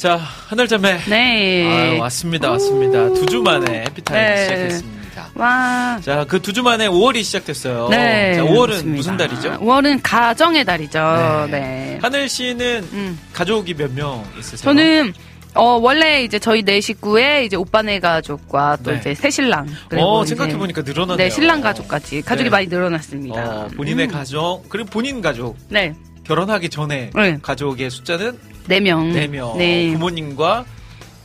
자 하늘자매 네. 아, 왔습니다 왔습니다 두 주 만에 해피타임 네. 시작했습니다 와. 자 그 두 주 만에 5월이 시작됐어요 네. 자 5월은 맞습니다. 무슨 달이죠 5월은 가정의 달이죠. 네. 하늘 씨는 음. 가족이 몇 명 있으세요? 저는 어 원래 이제 저희 네 식구에 이제 오빠네 가족과 또 네. 이제 새 신랑 그리고 어, 생각해 보니까 늘어나네요. 네 신랑 가족까지 가족이 네. 많이 늘어났습니다. 어, 본인의 음. 가족 그리고 본인 가족 네. 결혼하기 전에 네. 가족의 숫자는 네 명. 4명 네. 부모님과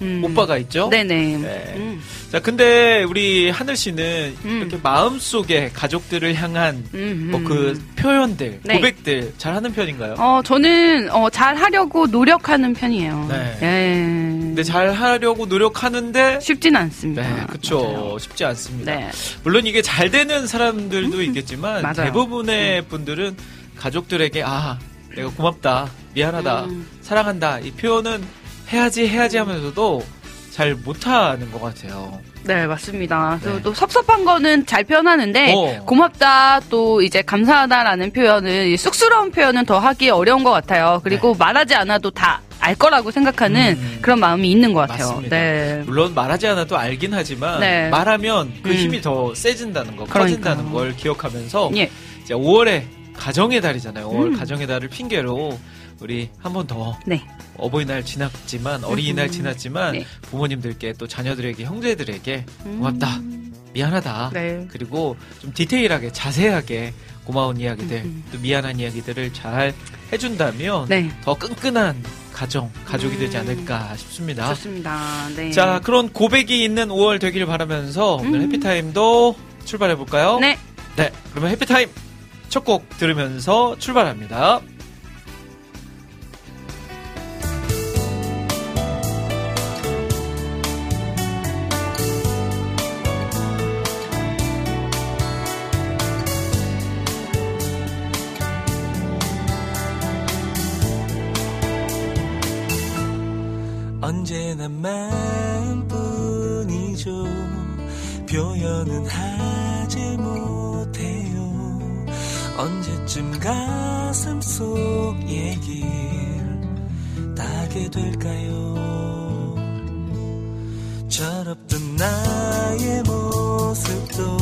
음. 오빠가 있죠? 네네. 네. 음. 자, 근데 우리 하늘 씨는 음. 이렇게 마음속에 가족들을 향한 음, 뭐 음. 그 표현들, 네. 고백들 잘 하는 편인가요? 어 저는 어, 잘 하려고 노력하는 편이에요. 네. 예. 근데 잘 하려고 노력하는데 쉽진 않습니다. 네, 그쵸. 쉽지 않습니다. 네. 물론 이게 잘 되는 사람들도 있겠지만 맞아요. 네. 대부분의 분들은 가족들에게 아, 내가 고맙다, 미안하다, 음. 사랑한다 이 표현은 해야지 해야지 하면서도 잘 못하는 것 같아요. 네, 맞습니다. 네. 또 섭섭한 거는 잘 표현하는데 어. 고맙다 또 이제 감사하다라는 표현은 이 쑥스러운 표현은 더 하기 어려운 것 같아요. 그리고 말하지 않아도 다 알 거라고 생각하는 네. 음. 그런 마음이 있는 것 같아요. 맞습니다. 네. 물론 말하지 않아도 알긴 하지만 네. 말하면 그 음. 힘이 더 세진다는 거, 그러니까요. 커진다는 걸 기억하면서 예. 이제 5월에 가정의 달이잖아요. 5월 음. 가정의 달을 핑계로 우리 한 번더 네. 어버이날 지났지만 어린이날 음. 지났지만 네. 부모님들께 또 자녀들에게 형제들에게 음. 고맙다 미안하다 네. 그리고 좀 디테일하게 자세하게 고마운 이야기들 음. 또 미안한 이야기들을 잘 해준다면 네. 더 끈끈한 가정 가족이 되지 음. 않을까 싶습니다. 좋습니다. 네. 자 그런 고백이 있는 5월 되기를 바라면서 오늘 음. 해피타임도 출발해 볼까요? 네. 네, 그러면 해피타임 첫 곡 들으면서 출발합니다. 언제나 마음뿐이죠 표현은 하 언제쯤 가슴 속 얘기를 따게 될까요? 철없던 나의 모습도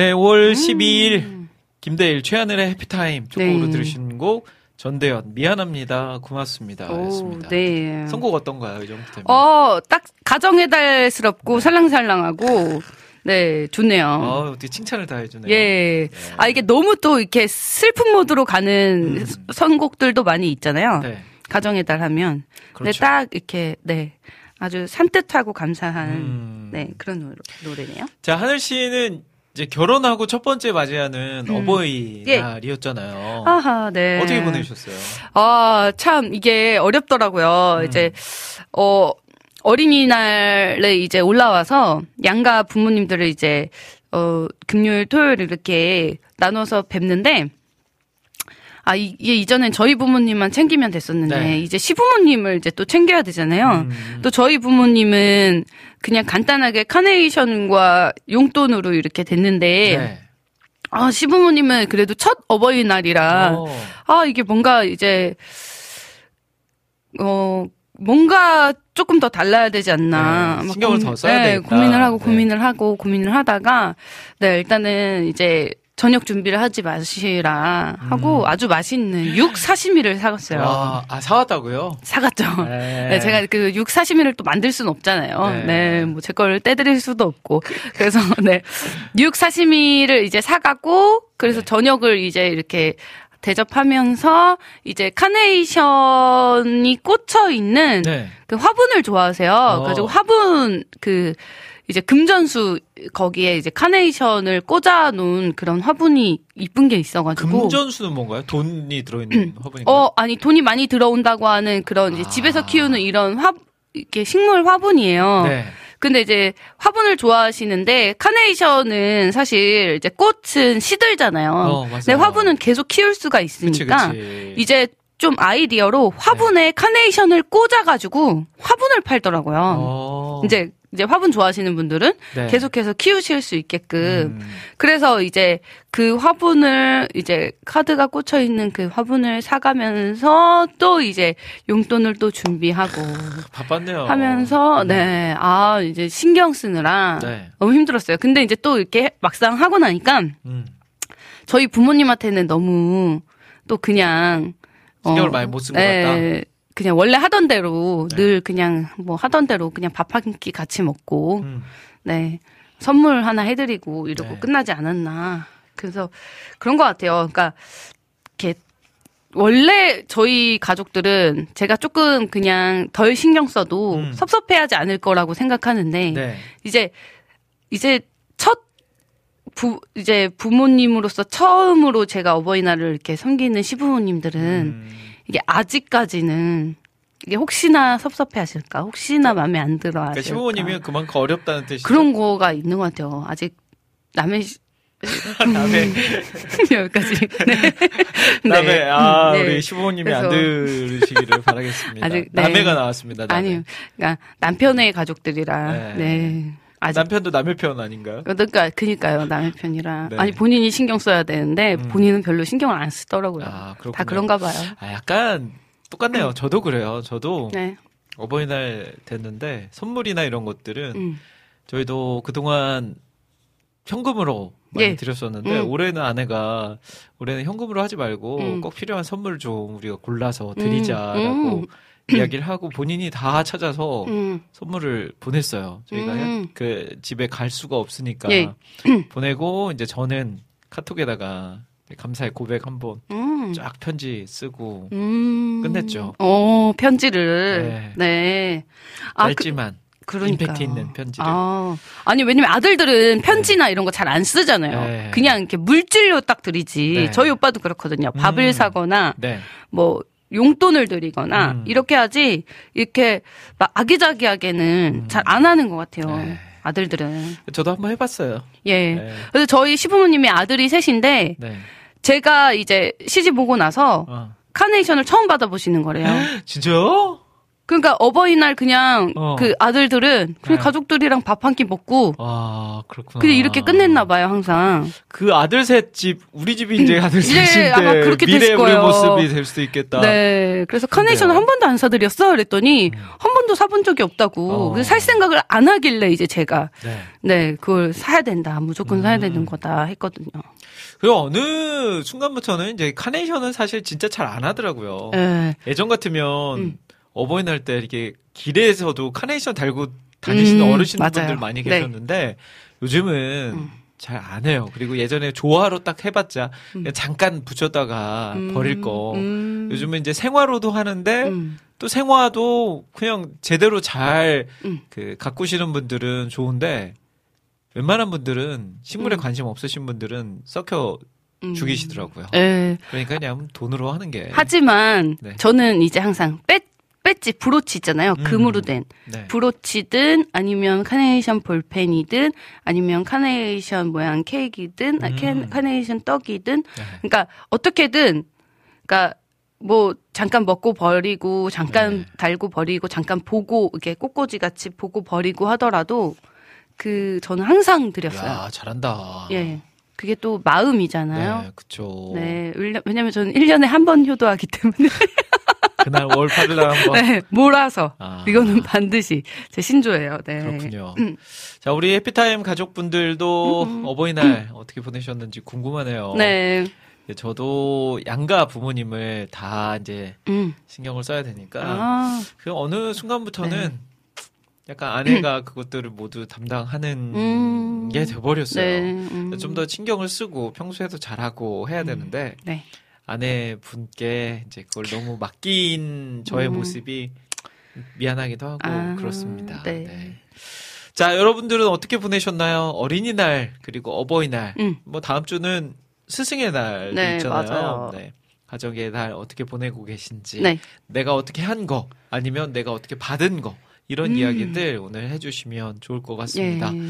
네, 5월 12일 김대일 최하늘의 해피타임 첫 곡으로 네. 들으신 곡 전대현 미안합니다 고맙습니다 오, 였습니다. 네. 선곡 어떤가요 이 정도면? 어, 딱 가정의 달스럽고 살랑살랑하고 네, 좋네요. 어, 어떻게 칭찬을 다 해주네요. 예. 아, 이게 너무 또 이렇게 슬픈 모드로 가는 음. 선곡들도 많이 있잖아요. 네. 가정의 달 하면. 그렇죠. 딱 이렇게, 네. 아주 산뜻하고 감사한, 음. 네, 그런 노, 노래네요. 자 하늘 씨는 이제 결혼하고 첫 번째 맞이하는 음. 어버이날이었잖아요. 아하, 네. 어떻게 보내셨어요? 아, 참, 이게 어렵더라고요. 음. 이제, 어, 어린이날에 이제 올라와서 양가 부모님들을 이제, 어, 금요일, 토요일 이렇게 나눠서 뵙는데, 아, 이- 이게 이전엔 저희 부모님만 챙기면 됐었는데, 네. 이제 시부모님을 이제 또 챙겨야 되잖아요. 음. 또 저희 부모님은 그냥 간단하게 카네이션과 용돈으로 이렇게 됐는데, 네. 아, 시부모님은 그래도 첫 어버이날이라, 어. 아, 이게 뭔가 이제, 어, 뭔가 조금 더 달라야 되지 않나. 네, 막 신경을 고- 더 써야 네, 되겠다. 고민을 하고 네. 고민을 하고 고민을 하다가, 네, 일단은 이제 저녁 준비를 하지 마시라 하고 음. 아주 맛있는 육 사시미를 사갔어요. 와, 아 사왔다고요? 사갔죠. 네. 네, 제가 그 육 사시미를 또 만들 수는 없잖아요. 네. 네, 뭐 제 걸 떼드릴 수도 없고. 그래서 네, 육 사시미를 이제 사가고 그래서 네. 저녁을 이제 이렇게 대접하면서 이제 카네이션이 꽂혀 있는 네. 그 화분을 좋아하세요. 어. 그래가지고 화분 그 이제 금전수 거기에 이제 카네이션을 꽂아 놓은 그런 화분이 이쁜 게 있어가지고. 금전수는 뭔가요? 돈이 들어있는 화분인가요? 어, 아니, 돈이 많이 들어온다고 하는 그런 이제 아. 집에서 키우는 이런 화, 이렇게 식물 화분이에요. 네. 근데 이제 화분을 좋아하시는데 카네이션은 사실 이제 꽃은 시들잖아요. 어. 근데 화분은 계속 키울 수가 그치, 있으니까 그치. 이제 좀 아이디어로 화분에 네. 카네이션을 꽂아가지고 화분을 팔더라고요. 어. 이제 이제 화분 좋아하시는 분들은 네. 계속해서 키우실 수 있게끔 음. 그래서 이제 그 화분을 이제 카드가 꽂혀 있는 그 화분을 사가면서 또 이제 용돈을 또 준비하고 바빴네요. 하면서 네 아 이제 신경 쓰느라 네. 너무 힘들었어요. 근데 이제 또 이렇게 막상 하고 나니까 음. 저희 부모님한테는 너무 또 그냥 신경을 많이 못 쓴것 네, 그냥 원래 하던 대로 네. 늘 그냥 뭐 하던 대로 그냥 밥 한 끼 같이 먹고 음. 네. 선물 하나 해드리고 이러고 네. 끝나지 않았나. 그래서 그런 것 같아요. 그러니까, 이렇게, 원래 저희 가족들은 제가 조금 그냥 덜 신경 써도 음. 섭섭해하지 않을 거라고 생각하는데, 네. 이제, 이제 첫 부 이제 부모님으로서 처음으로 제가 어버이날을 이렇게 섬기는 시부모님들은 음. 이게 아직까지는 이게 혹시나 섭섭해 하실까, 혹시나 마음에 안 들어 하실까. 그러니까 시부모님이 그만큼 어렵다는 뜻이죠. 그런 거가 있는 것 같아요. 아직 남의 시- 남의 여기까지. 네. 남의 아 네. 우리 시부모님이 안 그래서- 들으시기를 바라겠습니다. 아직- 네. 남해가 나왔습니다. 남해. 아니요. 그러니까 남편의 가족들이라. 네. 네. 아직 남편도 남의 편 아닌가요? 그러니까 그니까요 남의 편이라 네. 아니 본인이 신경 써야 되는데 음. 본인은 별로 신경을 안 쓰더라고요. 아. 다 그런가 봐요. 아 약간 똑같네요. 저도 그래요. 저도 네. 어버이날 됐는데 선물이나 이런 것들은 음. 저희도 그동안 현금으로 많이 예. 드렸었는데 음. 올해는 아내가 올해는 현금으로 하지 말고 음. 꼭 필요한 선물 좀 우리가 골라서 드리자라고 음. 이야기를 하고 본인이 다 찾아서 음. 선물을 보냈어요. 저희가 음. 그 집에 갈 수가 없으니까 예. 보내고 이제 저는 카톡에다가 감사의 고백 한번 음. 쫙 편지 쓰고 음. 끝냈죠. 어, 편지를. 네. 아, 그, 짧지만 그러니까. 임팩트 있는 편지를 아, 아니, 왜냐면 아들들은 편지나 이런 거 잘 안 쓰잖아요. 네. 그냥 이렇게 물질로 딱 드리지. 네. 저희 오빠도 그렇거든요. 밥을 음. 사거나, 네. 뭐, 용돈을 드리거나, 음. 이렇게 하지, 이렇게 막 아기자기하게는 음. 잘안 하는 것 같아요. 네. 아들들은. 저도 한번 해봤어요. 예. 네. 그래서 저희 시부모님이 아들이 셋인데, 네. 제가 이제 시집 오고 나서 어. 카네이션을 처음 받아보시는 거래요. 진짜요? 그러니까 어버이날 그냥 어. 그 아들들은 그냥 네. 가족들이랑 밥 한 끼 먹고 아 그렇구나. 그냥 이렇게 끝냈나 봐요 항상. 그 아들 셋집 우리 집이 이제 아들 셋인데 아마 그렇게 미래 우리. 모습이 될 수도 있겠다. 네. 그래서 카네이션을. 한 번도 안 사드렸어 그랬더니 한 번도 사본 적이 없다고. 어. 살 생각을 안 하길래 이제 제가 네. 네 그걸 사야 된다 무조건 사야 음. 되는 거다 했거든요. 그 어느 순간부터는 이제 카네이션은 사실 진짜 잘 안 하더라고요. 네. 예전 같으면 음. 어버이날 때 이렇게 길에서도 카네이션 달고 다니시는 음, 어르신분들 맞아요. 많이 네. 계셨는데 요즘은 음. 잘안 해요. 그리고 예전에 조화로 딱 해봤자 그냥 잠깐 붙였다가 음, 버릴 거. 음. 요즘은 이제 생화로도 하는데 음. 또 생화도 그냥 제대로 잘 음. 그 가꾸시는 분들은 좋은데 웬만한 분들은 식물에 음. 관심 없으신 분들은 썩혀 음. 죽이시더라고요. 네. 그러니까 그냥 돈으로 하는 게 하지만 네. 저는 이제 항상 배 배지 브로치 있잖아요. 음. 금으로 된 네. 브로치든 아니면 카네이션 볼펜이든 아니면 카네이션 모양 케이크이든 아, 음. 캔- 카네이션 떡이든 네. 그러니까 어떻게든 그러니까 뭐 잠깐 먹고 버리고 잠깐 네. 달고 버리고 잠깐 보고 이렇게 꽃꽂이 같이 보고 버리고 하더라도 그 저는 항상 드렸어요. 야, 잘한다. 예. 그게 또 마음이잖아요. 네, 그쵸. 네. 왜냐면 저는 1년에 한 번 효도하기 때문에 그날 월파를 날 한번. 네, 몰아서 아. 이거는 반드시 제 신조예요. 네. 그렇군요. 자, 우리 해피타임 가족분들도 어버이날 어떻게 보내셨는지 궁금하네요. 음, 네. 예, 저도 양가 부모님을 다 이제 음. 신경을 써야 되니까 아. 그 어느 순간부터는 약간 아내가 그것들을 모두 담당하는 음. 게 돼버렸어요. 네. 음. 좀더 신경을 쓰고 평소에도 잘하고 해야 되는데 네. 아내 분께 이제 그걸 너무 맡긴 저의 음. 모습이 미안하기도 하고 아, 그렇습니다. 네. 네. 자, 여러분들은 어떻게 보내셨나요? 어린이날 그리고 어버이날. 음. 뭐 다음 주는 스승의 날도 네, 있잖아요. 맞아요. 네. 가정의 날 어떻게 보내고 계신지, 네. 내가 어떻게 한 거, 아니면 내가 어떻게 받은 거 이런 음. 이야기들 오늘 해주시면 좋을 것 같습니다. 예.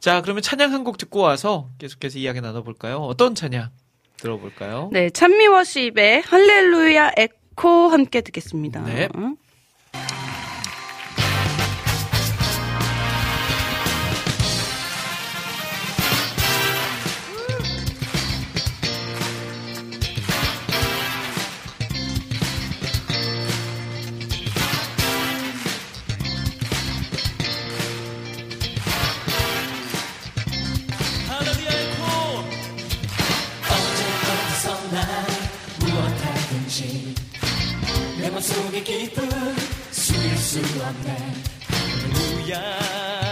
자, 그러면 찬양 한 곡 듣고 와서 계속해서 이야기 나눠볼까요? 어떤 찬양 들어볼까요? 네, 찬미워십의 할렐루야 에코 함께 듣겠습니다. 네. 무엇하든지 내 맘속의 기쁨 숨길 수 없네. 할렐루야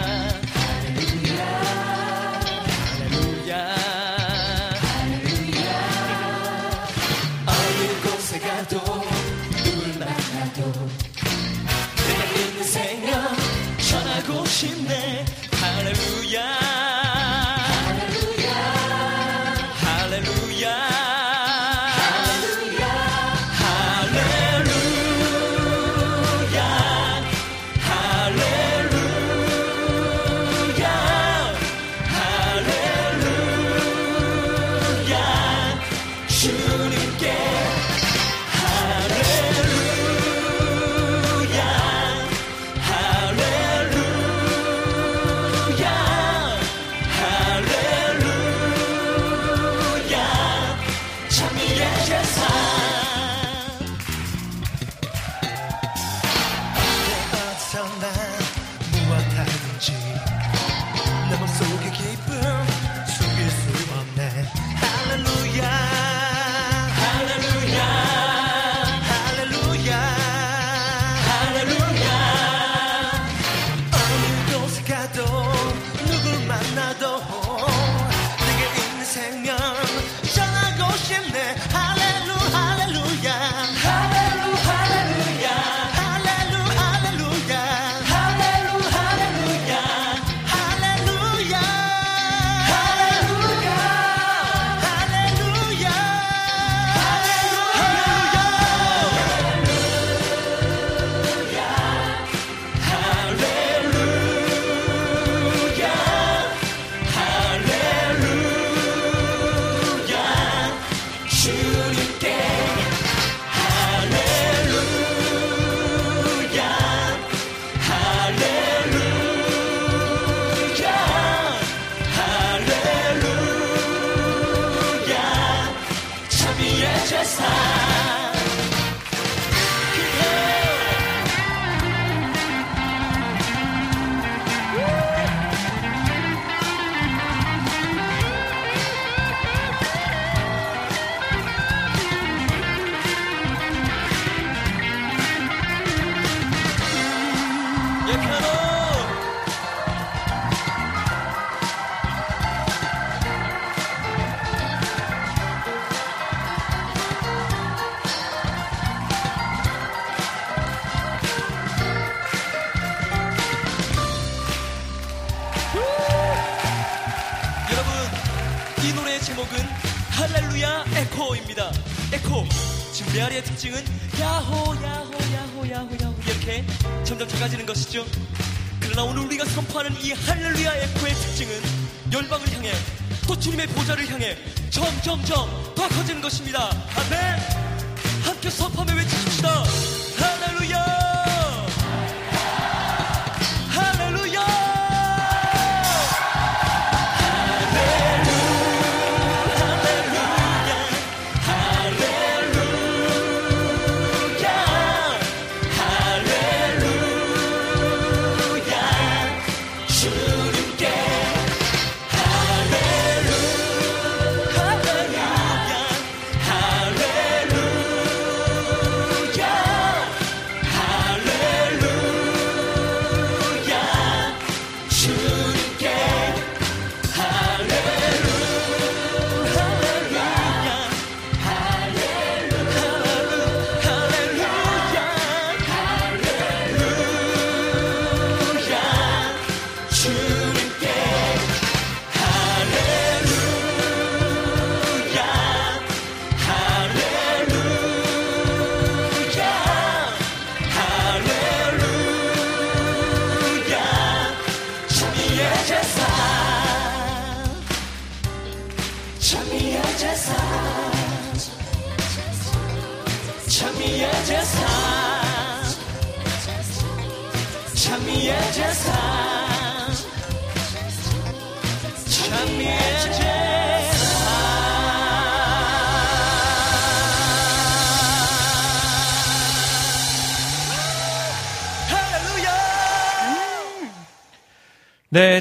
점점점 더 커지는 것입니다.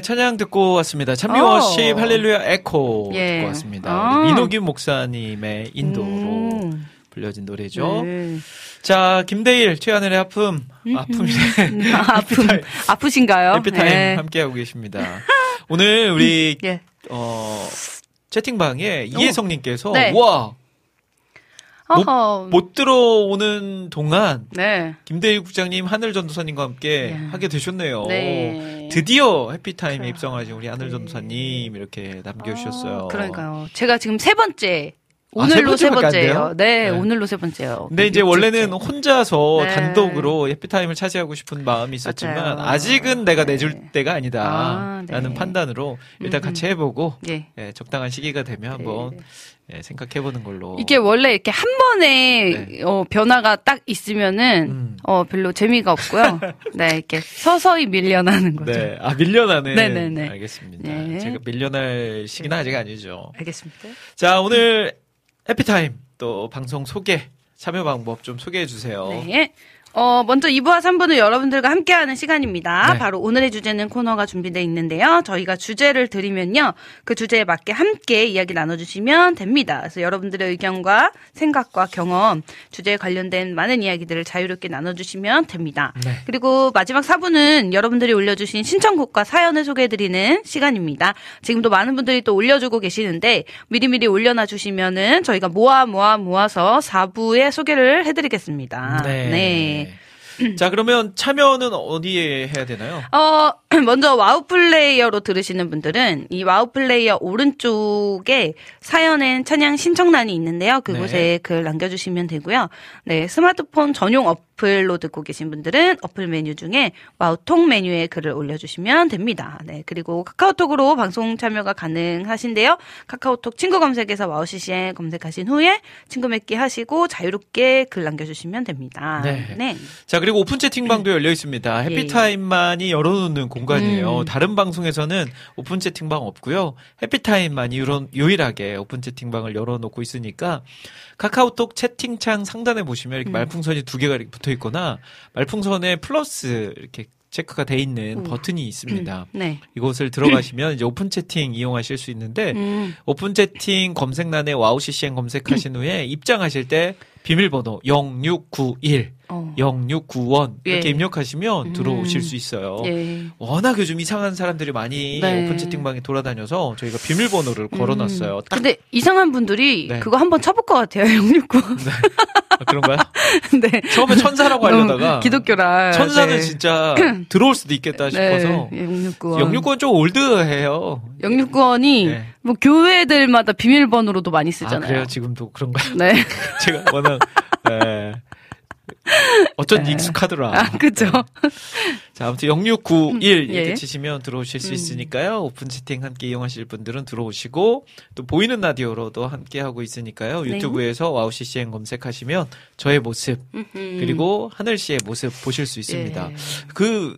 찬양 듣고 왔습니다. 찬미 어. 할렐루야 에코 예. 듣고 왔습니다. 아. 민호김 목사님의 인도로 음. 불려진 노래죠. 네. 자, 김대일, 최하늘의 아픔. 아픔이네. 아픔. 아프신가요? 해피타임 네. 함께하고 계십니다. 오늘 우리, 예. 어, 채팅방에 이혜성님께서, 네. 와, 어허. 못 들어오는 동안 네. 김대일 국장님, 하늘 전도사님과 함께 야. 하게 되셨네요. 네. 드디어 해피타임에 그래요. 입성하신 우리 하늘 전도사님 이렇게 남겨주셨어요. 어, 그러니까요. 제가 지금 세 번째. 아, 세 오늘로 세 번째밖에 안 돼요? 번째예요. 네, 네. 오늘로 세 번째예요. 근데 이제. 원래는 혼자서 네. 단독으로 해피타임을 차지하고 싶은 마음이 있었지만 맞아요. 아직은 내가 네. 내줄 때가 아니다 아, 네. 라는 판단으로 일단 음흠. 같이 해보고 예. 예, 적당한 시기가 되면 한번 예, 생각해보는 걸로 이게 원래 이렇게 한 번에 네. 어, 변화가 딱 있으면은 음. 어 별로 재미가 없고요. 네, 이렇게 서서히 밀려나는 거죠. 네, 아 밀려나는 네네네. 알겠습니다. 네. 제가 밀려날 시기는 아직 아니죠. 알겠습니다. 자 오늘 해피타임 또 방송 소개 참여 방법 좀 소개해 주세요. 네. 어, 먼저 2부와 3부는 여러분들과 함께하는 시간입니다. 네. 바로 오늘의 주제는 코너가 준비되어 있는데요. 저희가 주제를 드리면요. 그 주제에 맞게 함께 이야기 나눠주시면 됩니다. 그래서 여러분들의 의견과 생각과 경험, 주제에 관련된 많은 이야기들을 자유롭게 나눠주시면 됩니다. 네. 그리고 마지막 4부는 여러분들이 올려주신 신청곡과 사연을 소개해드리는 시간입니다. 지금도 많은 분들이 또 올려주고 계시는데 미리미리 올려놔 주시면은 저희가 모아 모아 모아서 4부에 소개를 해드리겠습니다. 네. 자 그러면 참여는 어디에 해야 되나요? 어, 먼저 와우 플레이어로 들으시는 분들은 이 와우 플레이어 오른쪽에 사연 and 찬양 신청란이 있는데요. 그곳에 네. 글 남겨주시면 되고요. 네, 스마트폰 전용 어플로 듣고 계신 분들은 어플 메뉴 중에 와우 통 메뉴에 글을 올려주시면 됩니다. 네, 그리고 카카오톡으로 방송 참여가 가능하신데요. 카카오톡 친구 검색에서 와우 CCM 검색하신 후에 친구 맺기 하시고 자유롭게 글 남겨주시면 됩니다. 네. 네. 자 그리고 오픈 채팅방도 열려 있습니다. 해피타임만이 열어놓는 공간이에요. 음. 다른 방송에서는 오픈 채팅방 없고요. 해피타임만이 유로- 유일하게 오픈 채팅방을 열어놓고 있으니까 카카오톡 채팅창 상단에 보시면 음. 이렇게 말풍선이 두 개가 이렇게 붙어 있거나 말풍선에 플러스 이렇게 체크가 돼 있는 우와. 버튼이 있습니다. 네. 이곳을 들어가시면 이제 오픈 채팅 이용하실 수 있는데 음. 오픈 채팅 검색란에 와우 CCM 검색하신 후에 입장하실 때 비밀번호 0691 어. 0691 이렇게 예. 입력하시면 음. 들어오실 수 있어요. 예. 워낙 요즘 이상한 사람들이 많이 네. 오픈 채팅방에 돌아다녀서 저희가 비밀번호를 걸어놨어요. 음. 딱 근데 이상한 분들이 네. 그거 한번 쳐볼 것 같아요. 069. 아, 그런가요? 네. 처음에 천사라고 하려다가 어, 기독교라. 천사는 네. 진짜 들어올 수도 있겠다 싶어서 네. 069. 069은 좀 올드해요. 069원이 네. 뭐 교회들마다 비밀번호로도 많이 아, 쓰잖아요. 그래요? 지금도 그런가요? 네. 제가 워낙 예. 어쩐 네. 익숙하더라. 아, 그죠. 자, 아무튼 0691 음, 이렇게 예. 치시면 들어오실 수 음. 있으니까요. 오픈 채팅 함께 이용하실 분들은 들어오시고 또 보이는 라디오로도 함께 하고 있으니까요. 네. 유튜브에서 와우 CCM 검색하시면 저의 모습 음흠. 그리고 하늘 씨의 모습 보실 수 있습니다. 예. 그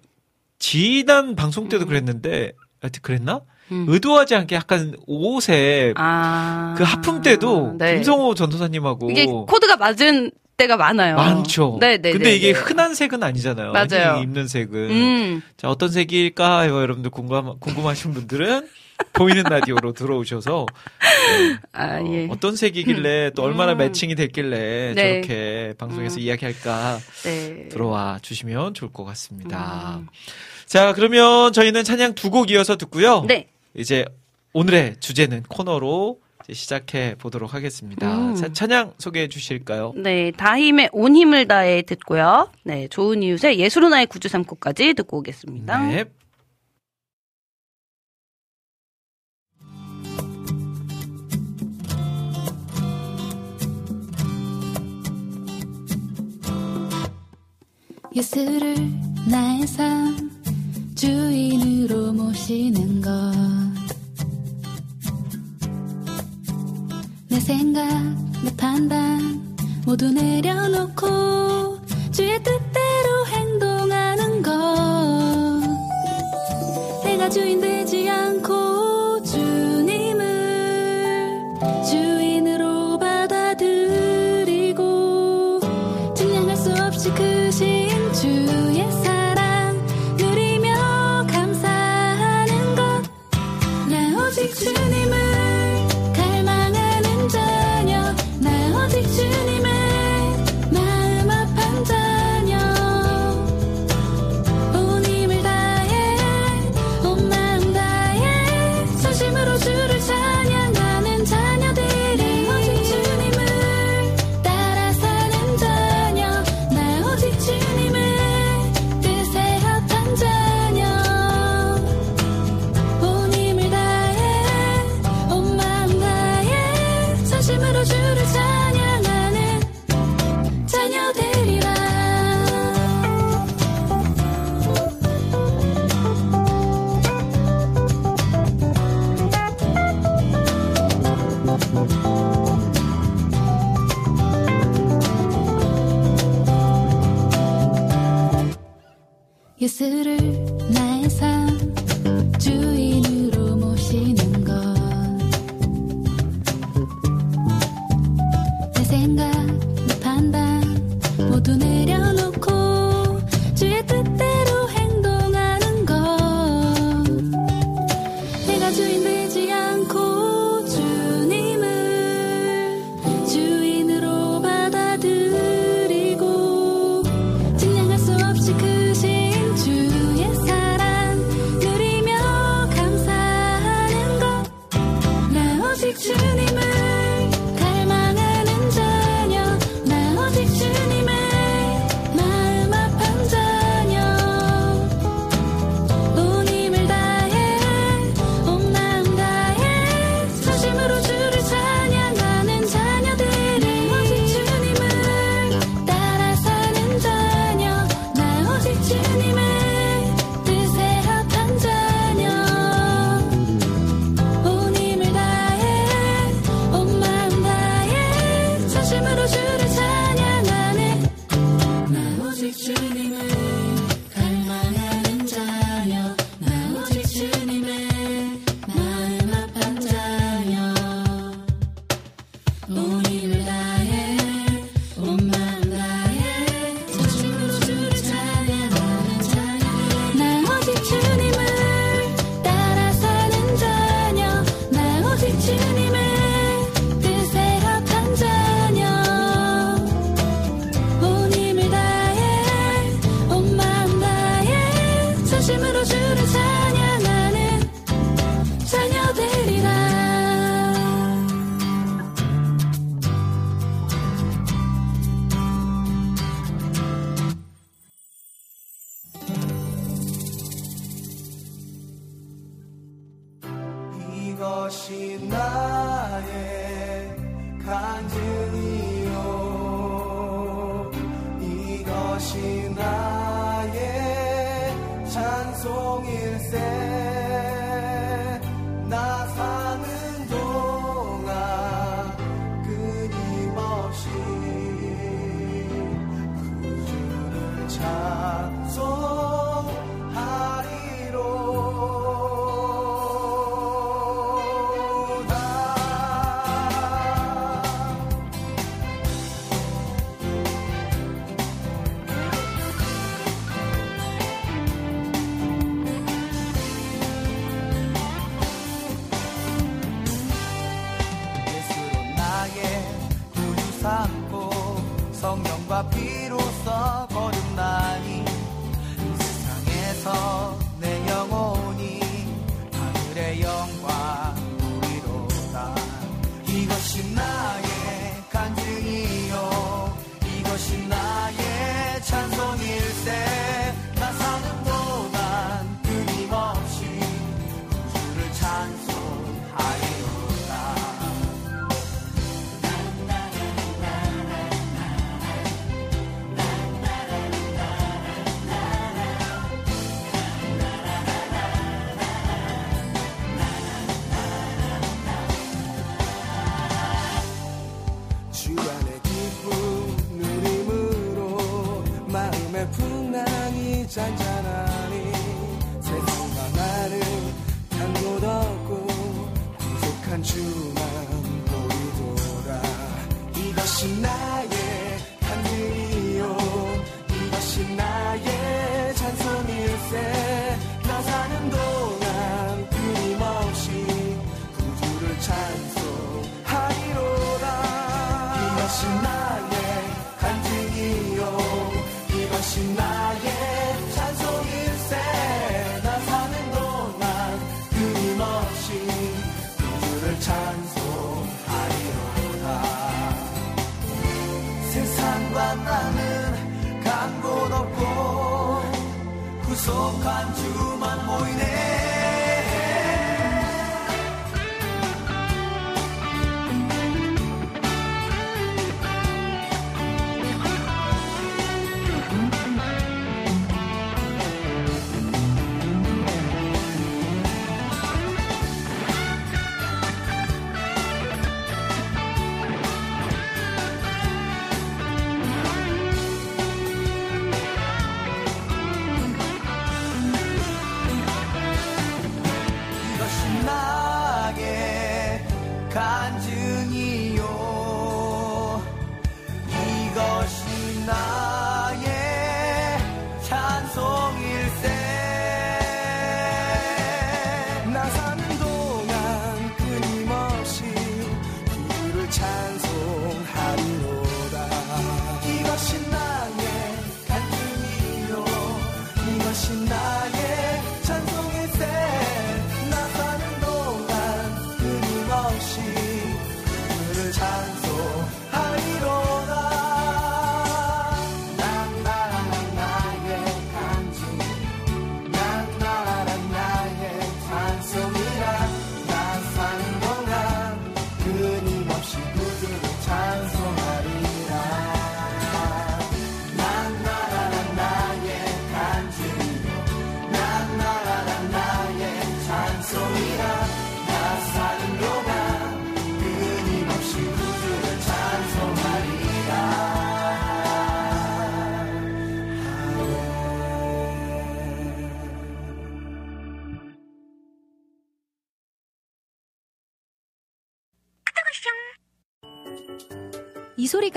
지난 방송 때도 그랬는데 하여튼 그랬나? 음. 의도하지 않게 약간 옷에 아. 그 하품 때도 네. 김성호 전도사님하고 이게 코드가 맞은 때가 많아요. 많죠. 네 네. 근데 이게 흔한 색은 아니잖아요. 맞아요. 입는 색은. 음. 자, 어떤 색일까요? 여러분들 궁금, 궁금하신 분들은 보이는 라디오로 들어오셔서 네, 아, 어, 예. 어떤 색이길래 또 얼마나 음. 매칭이 됐길래 네. 저렇게 방송에서 음. 이야기할까 네. 들어와 주시면 좋을 것 같습니다. 음. 자, 그러면 저희는 찬양 두 곡 이어서 듣고요. 네. 이제 오늘의 주제는 코너로 시작해 보도록 하겠습니다. 음. 자, 찬양 소개해 주실까요? 네, 다힘의 온 힘을 다해 듣고요. 네, 좋은 이웃의 예수로 나의 구주 삼고까지 듣고 오겠습니다. 네. 예수를 나의 삶 주인으로 모시는 것. 내 생각, 내 판단 모두 내려놓고 주의 뜻대로 행동하는 것. 내가 주인 되지 않고 주 예수를 나의 삶 주인 sổ khan chu mang môi nén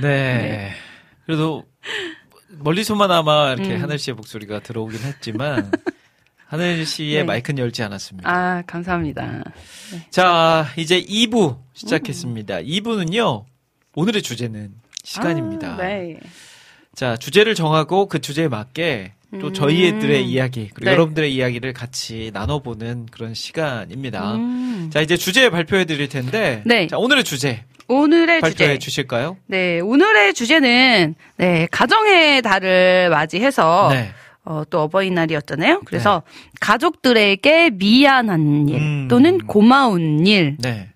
네. 그래도 멀리서만 아마 이렇게 음. 하늘 씨의 목소리가 들어오긴 했지만 하늘 씨의 네. 마이크는 열지 않았습니다. 아, 감사합니다. 자, 이제 2부 시작했습니다. 2부는요. 오늘의 주제는 시간입니다. 아, 네. 자, 주제를 정하고 그 주제에 맞게 또 음. 저희들의 이야기, 그리고 네. 여러분들의 이야기를 같이 나눠보는 그런 시간입니다. 음. 자, 이제 주제 발표해 드릴 텐데. 네. 자, 오늘의 주제 오늘의 발표해 주제. 주실까요? 네, 오늘의 주제는 네, 가정의 달을 맞이해서 네. 어, 또 어버이날이었잖아요. 그래서 가족들에게 미안한 일 음. 또는 고마운 일, 네.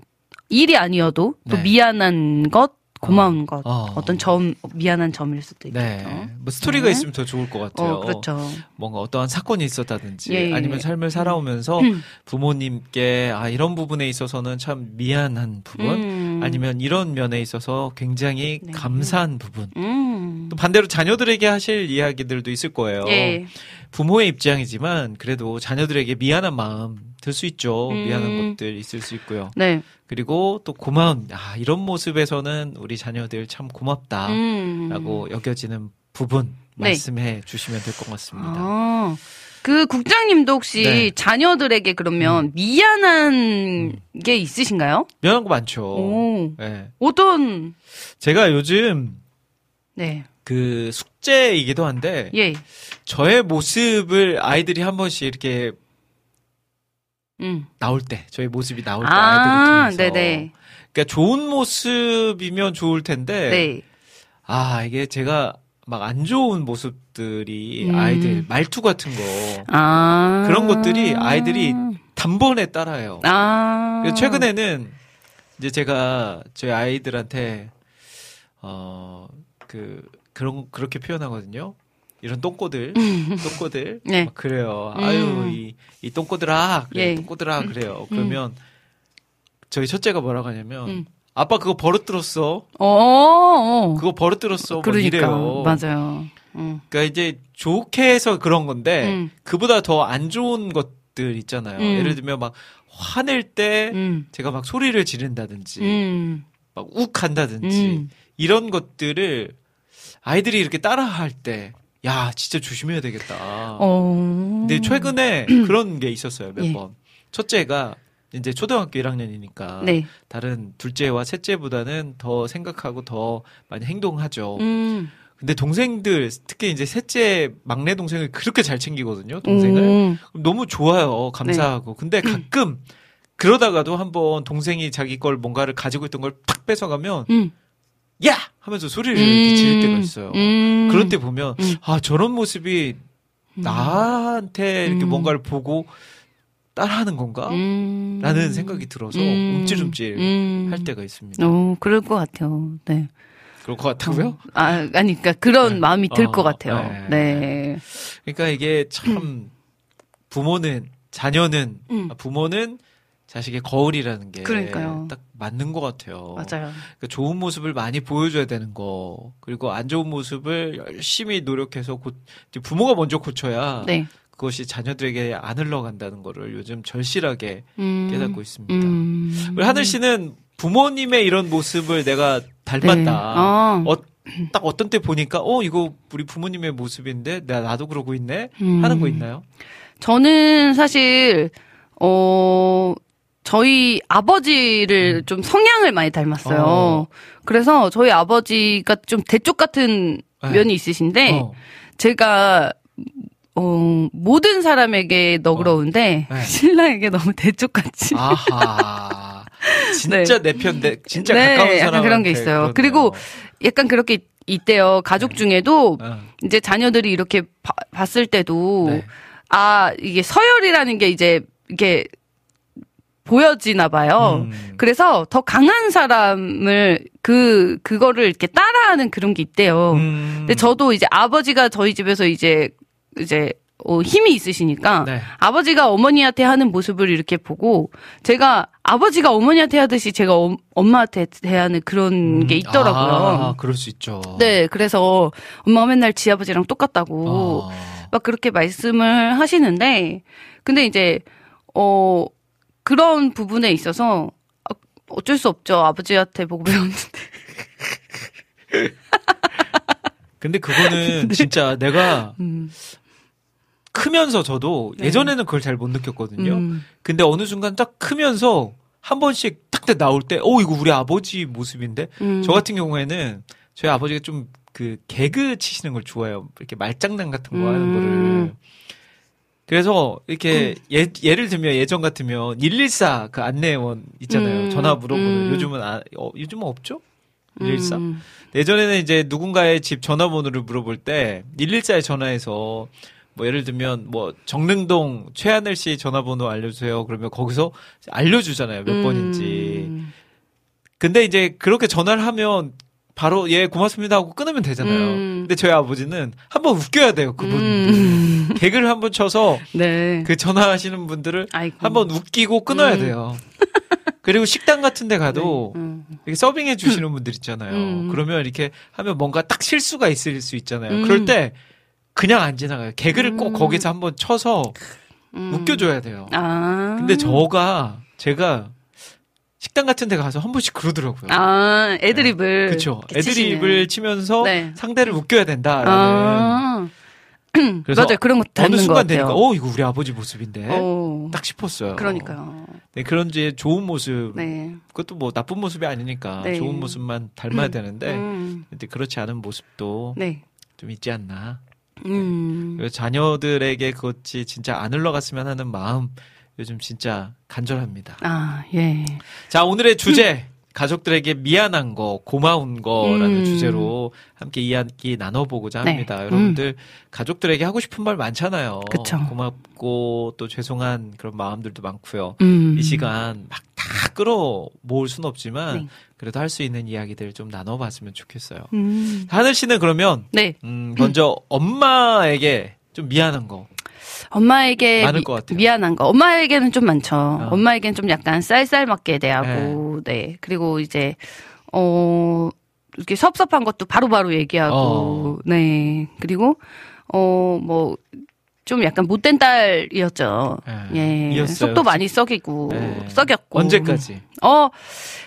일이 아니어도 또 네. 미안한 것, 고마운 것, 어. 어떤 점 미안한 점일 수도 있겠죠. 네. 뭐 스토리가 네. 있으면 더 좋을 것 같아요. 어, 그렇죠. 뭔가 어떠한 사건이 있었다든지 예, 예. 아니면 삶을 살아오면서 음. 부모님께 아 이런 부분에 있어서는 참 미안한 부분 음. 아니면 이런 면에 있어서 굉장히 네. 감사한 부분 음. 또 반대로 자녀들에게 하실 이야기들도 있을 거예요. 예. 부모의 입장이지만 그래도 자녀들에게 미안한 마음 들 수 있죠. 음. 미안한 것들 있을 수 있고요. 네. 그리고 또 고마운 아 이런 모습에서는 우리 자녀들 참 고맙다라고 음. 여겨지는 부분 네. 말씀해 주시면 될 것 같습니다. 아, 그 국장님도 혹시 네. 음. 자녀들에게 그러면 미안한 게 있으신가요? 미안한 거 많죠. 오. 네. 어떤 제가 요즘 네. 그 숙제이기도 한데 예. 저의 모습을 아이들이 한 번씩 이렇게 음. 나올 때 저의 모습이 나올 때 아, 아이들을 통해서 네네. 그러니까 좋은 모습이면 좋을 텐데 네. 아 이게 제가 막 안 좋은 모습들이 음. 아이들 말투 같은 거 아. 그런 것들이 아이들이 단번에 따라요. 아. 그래서 최근에는 이제 제가 저희 아이들한테 어 그 그런 그렇게 표현하거든요. 이런 똥꼬들, 똥꼬들, 네. 막 그래요. 음. 아유 이, 이 똥꼬들아, 그래, 예. 똥꼬들아 그래요. 그러면 저희 첫째가 뭐라고 하냐면 음. 아빠 그거 버릇 들었어. 어, 어. 그거 버릇 들었어. 막 그러니까 이래요. 맞아요. 음. 그러니까 이제 좋게 해서 그런 건데 음. 그보다 더 안 좋은 것들 있잖아요. 음. 예를 들면 막 화낼 때 음. 제가 막 소리를 지른다든지 음. 막 욱한다든지 음. 이런 것들을 아이들이 이렇게 따라할 때 야 진짜 조심해야 되겠다. 어. 근데 최근에 그런 게 있었어요 몇 예. 번. 첫째가 이제 초등학교 1학년이니까 네. 다른 둘째와 셋째보다는 더 생각하고 더 많이 행동하죠. 음. 근데 동생들 특히 이제 셋째 막내 동생을 그렇게 잘 챙기거든요. 동생을 음. 너무 좋아요. 감사하고. 근데 가끔 그러다가도 한번 동생이 자기 걸 뭔가를 가지고 있던 걸팍 뺏어가면 음. 야 하면서 소리를 이렇게 지를 때가 있어요. 음. 그런 때 보면 음. 아 저런 모습이 나한테 이렇게 음. 뭔가를 보고 따라하는 건가? 음. 라는 생각이 들어서 음. 움찔움찔 음. 할 때가 있습니다. 어, 그럴 것 같아요. 네. 그럴 것 같다고요? 아, 아니, 그러니까 그런 네. 마음이 들 어, 것 같아요. 네. 네. 그러니까 이게 참 부모는 자녀는 음. 아, 부모는 자식의 거울이라는 게. 딱 맞는 것 같아요. 맞아요. 그러니까 좋은 모습을 많이 보여줘야 되는 거 그리고 안 좋은 모습을 열심히 노력해서 고, 부모가 먼저 고쳐야 네. 그것이 자녀들에게 안 흘러간다는 거를 요즘 절실하게 음. 깨닫고 있습니다. 음. 우리 하늘 씨는 부모님의 이런 모습을 내가 닮았다. 네. 어. 어, 딱 어떤 때 보니까 어 이거 우리 부모님의 모습인데 나 나도 그러고 있네 음. 하는 거 있나요? 저는 사실 어 저희 아버지를 좀 성향을 많이 닮았어요. 음. 어. 그래서 저희 아버지가 좀 대쪽 같은 네. 면이 있으신데 어. 제가 어 모든 사람에게 너그러운데 네. 신랑에게 너무 대쪽같이 아하. 진짜 내 편, 내 진짜 네, 가까운 사람 그런 게 있어요. 그리고 약간 그렇게 있대요. 가족 중에도 어. 이제 자녀들이 이렇게 봐- 봤을 때도 네. 아 이게 서열이라는 게 이제 이게 보여지나 봐요. 음. 그래서 더 강한 사람을 그 그거를 이렇게 따라하는 그런 게 있대요. 음. 근데 저도 이제 아버지가 저희 집에서 이제 이제 어, 힘이 있으시니까 네. 아버지가 어머니한테 하는 모습을 이렇게 보고 제가 아버지가 어머니한테 하듯이 제가 엄- 엄마한테 대하는 그런 게 있더라고요. 아, 그럴 수 있죠. 네, 그래서 엄마가 맨날 지 아버지랑 똑같다고 아, 막 그렇게 말씀을 하시는데 근데 이제 어 그런 부분에 있어서 아, 어쩔 수 없죠. 아버지한테 보고 배웠는데. 근데 그거는 진짜 내가 음. 크면서 저도 네. 예전에는 그걸 잘 못 느꼈거든요. 음. 근데 어느 순간 딱 크면서 한 번씩 딱 나올 때, 어, 이거 우리 아버지 모습인데? 음. 저 같은 경우에는 저희 아버지가 좀 그 개그 치시는 걸 좋아해요. 이렇게 말장난 같은 거 하는 음. 거를. 그래서 이렇게 예, 예를 들면 예전 같으면 114 그 안내원 있잖아요. 음. 전화 물어보는 음. 요즘은 아, 어, 요즘은 없죠? 114? 음. 예전에는 이제 누군가의 집 전화번호를 물어볼 때 114에 전화해서 뭐 예를 들면 뭐 정릉동 최하늘 씨 전화번호 알려주세요. 그러면 거기서 알려주잖아요. 몇 음. 번인지. 근데 이제 그렇게 전화를 하면 바로 예 고맙습니다 하고 끊으면 되잖아요. 음. 근데 저희 아버지는 한번 웃겨야 돼요. 그분 음. 개그를 한번 쳐서 네. 그 전화하시는 분들을 아이고. 한번 웃기고 끊어야 음. 돼요. 그리고 식당 같은 데 가도 음. 이렇게 서빙해 주시는 분들 있잖아요. 음. 그러면 이렇게 하면 뭔가 딱 실수가 있을 수 있잖아요. 음. 그럴 때 그냥 안 지나가요. 개그를 꼭 음. 거기서 한번 쳐서 음. 웃겨줘야 돼요. 아. 근데 저가 제가 식당 같은 데 가서 한 번씩 그러더라고요. 아, 애드립을. 그렇죠. 이렇게 애드립을. 치면서 네. 상대를 웃겨야 된다라는. 아. 그래서 맞아요. 그런 거 어느 순간. 되니까 어 이거 우리 아버지 모습인데 어. 딱 싶었어요. 그러니까요. 네, 그런 이제 좋은 모습 네. 그것도 뭐 나쁜 모습이 아니니까 네. 좋은 모습만 닮아야 되는데 음. 근데 그렇지 않은 모습도 네. 좀 있지 않나. 음. 그래서 자녀들에게 그것이 진짜 안 흘러갔으면 하는 마음 요즘 진짜 간절합니다. 아, 예. 자 오늘의 주제 가족들에게 미안한 거, 고마운 거라는 음. 주제로 함께 이야기 나눠보고자 네. 합니다. 음. 여러분들 가족들에게 하고 싶은 말 많잖아요. 그쵸. 고맙고 또 죄송한 그런 마음들도 많고요. 음. 이 시간 막 다 끌어 모을 순 없지만 네. 그래도 할 수 있는 이야기들 좀 나눠봤으면 좋겠어요. 음. 하늘 씨는 그러면 네. 음, 먼저 엄마에게 좀 미안한 거. 엄마에게 미, 것 같아요. 미안한 거. 엄마에게는 좀 많죠. 어. 엄마에게는 좀 약간 쌀쌀맞게 대하고, 네. 그리고 이제, 어, 이렇게 섭섭한 것도 바로바로 얘기하고, 어. 네. 그리고, 어, 뭐, 좀 약간 못된 딸이었죠. 예. 예. 속도? 많이 썩이고, 예. 썩였고. 언제까지? 어,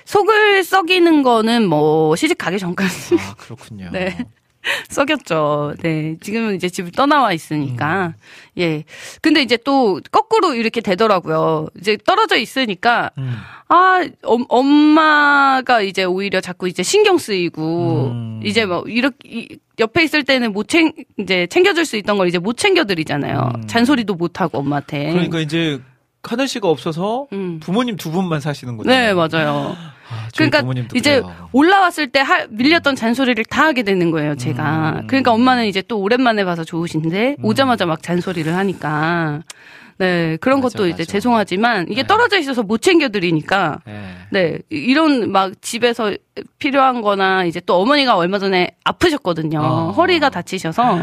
속을 썩이는 거는 뭐, 시집 가기 전까지. 아 그렇군요. 네. 썩였죠. 네. 지금은 이제 집을 떠나와 있으니까. 음. 예. 근데 이제 또 거꾸로 이렇게 되더라고요. 이제 떨어져 있으니까, 음. 아, 엄, 엄마가 이제 오히려 자꾸 이제 신경 쓰이고, 음. 이제 뭐, 이렇게, 이- 옆에 있을 때는 못 챙, 이제 챙겨줄 수 있던 걸 이제 못 챙겨드리잖아요. 음. 잔소리도 못하고 엄마한테. 그러니까 이제 하늘 씨가 없어서 음. 부모님 두 분만 사시는 거죠. 네, 맞아요. 아, 그러니까 이제 그래요. 올라왔을 때 하- 밀렸던 잔소리를 다 하게 되는 거예요, 제가. 음. 그러니까 엄마는 이제 또 오랜만에 봐서 좋으신데 음. 오자마자 막 잔소리를 하니까. 네, 그런 맞아, 것도 이제 맞아. 죄송하지만 이게 네. 떨어져 있어서 못 챙겨 드리니까 네. 네, 이- 이런 막 집에서 필요한 거나 이제 또 어머니가 얼마 전에 아프셨거든요. 어. 허리가 다치셔서.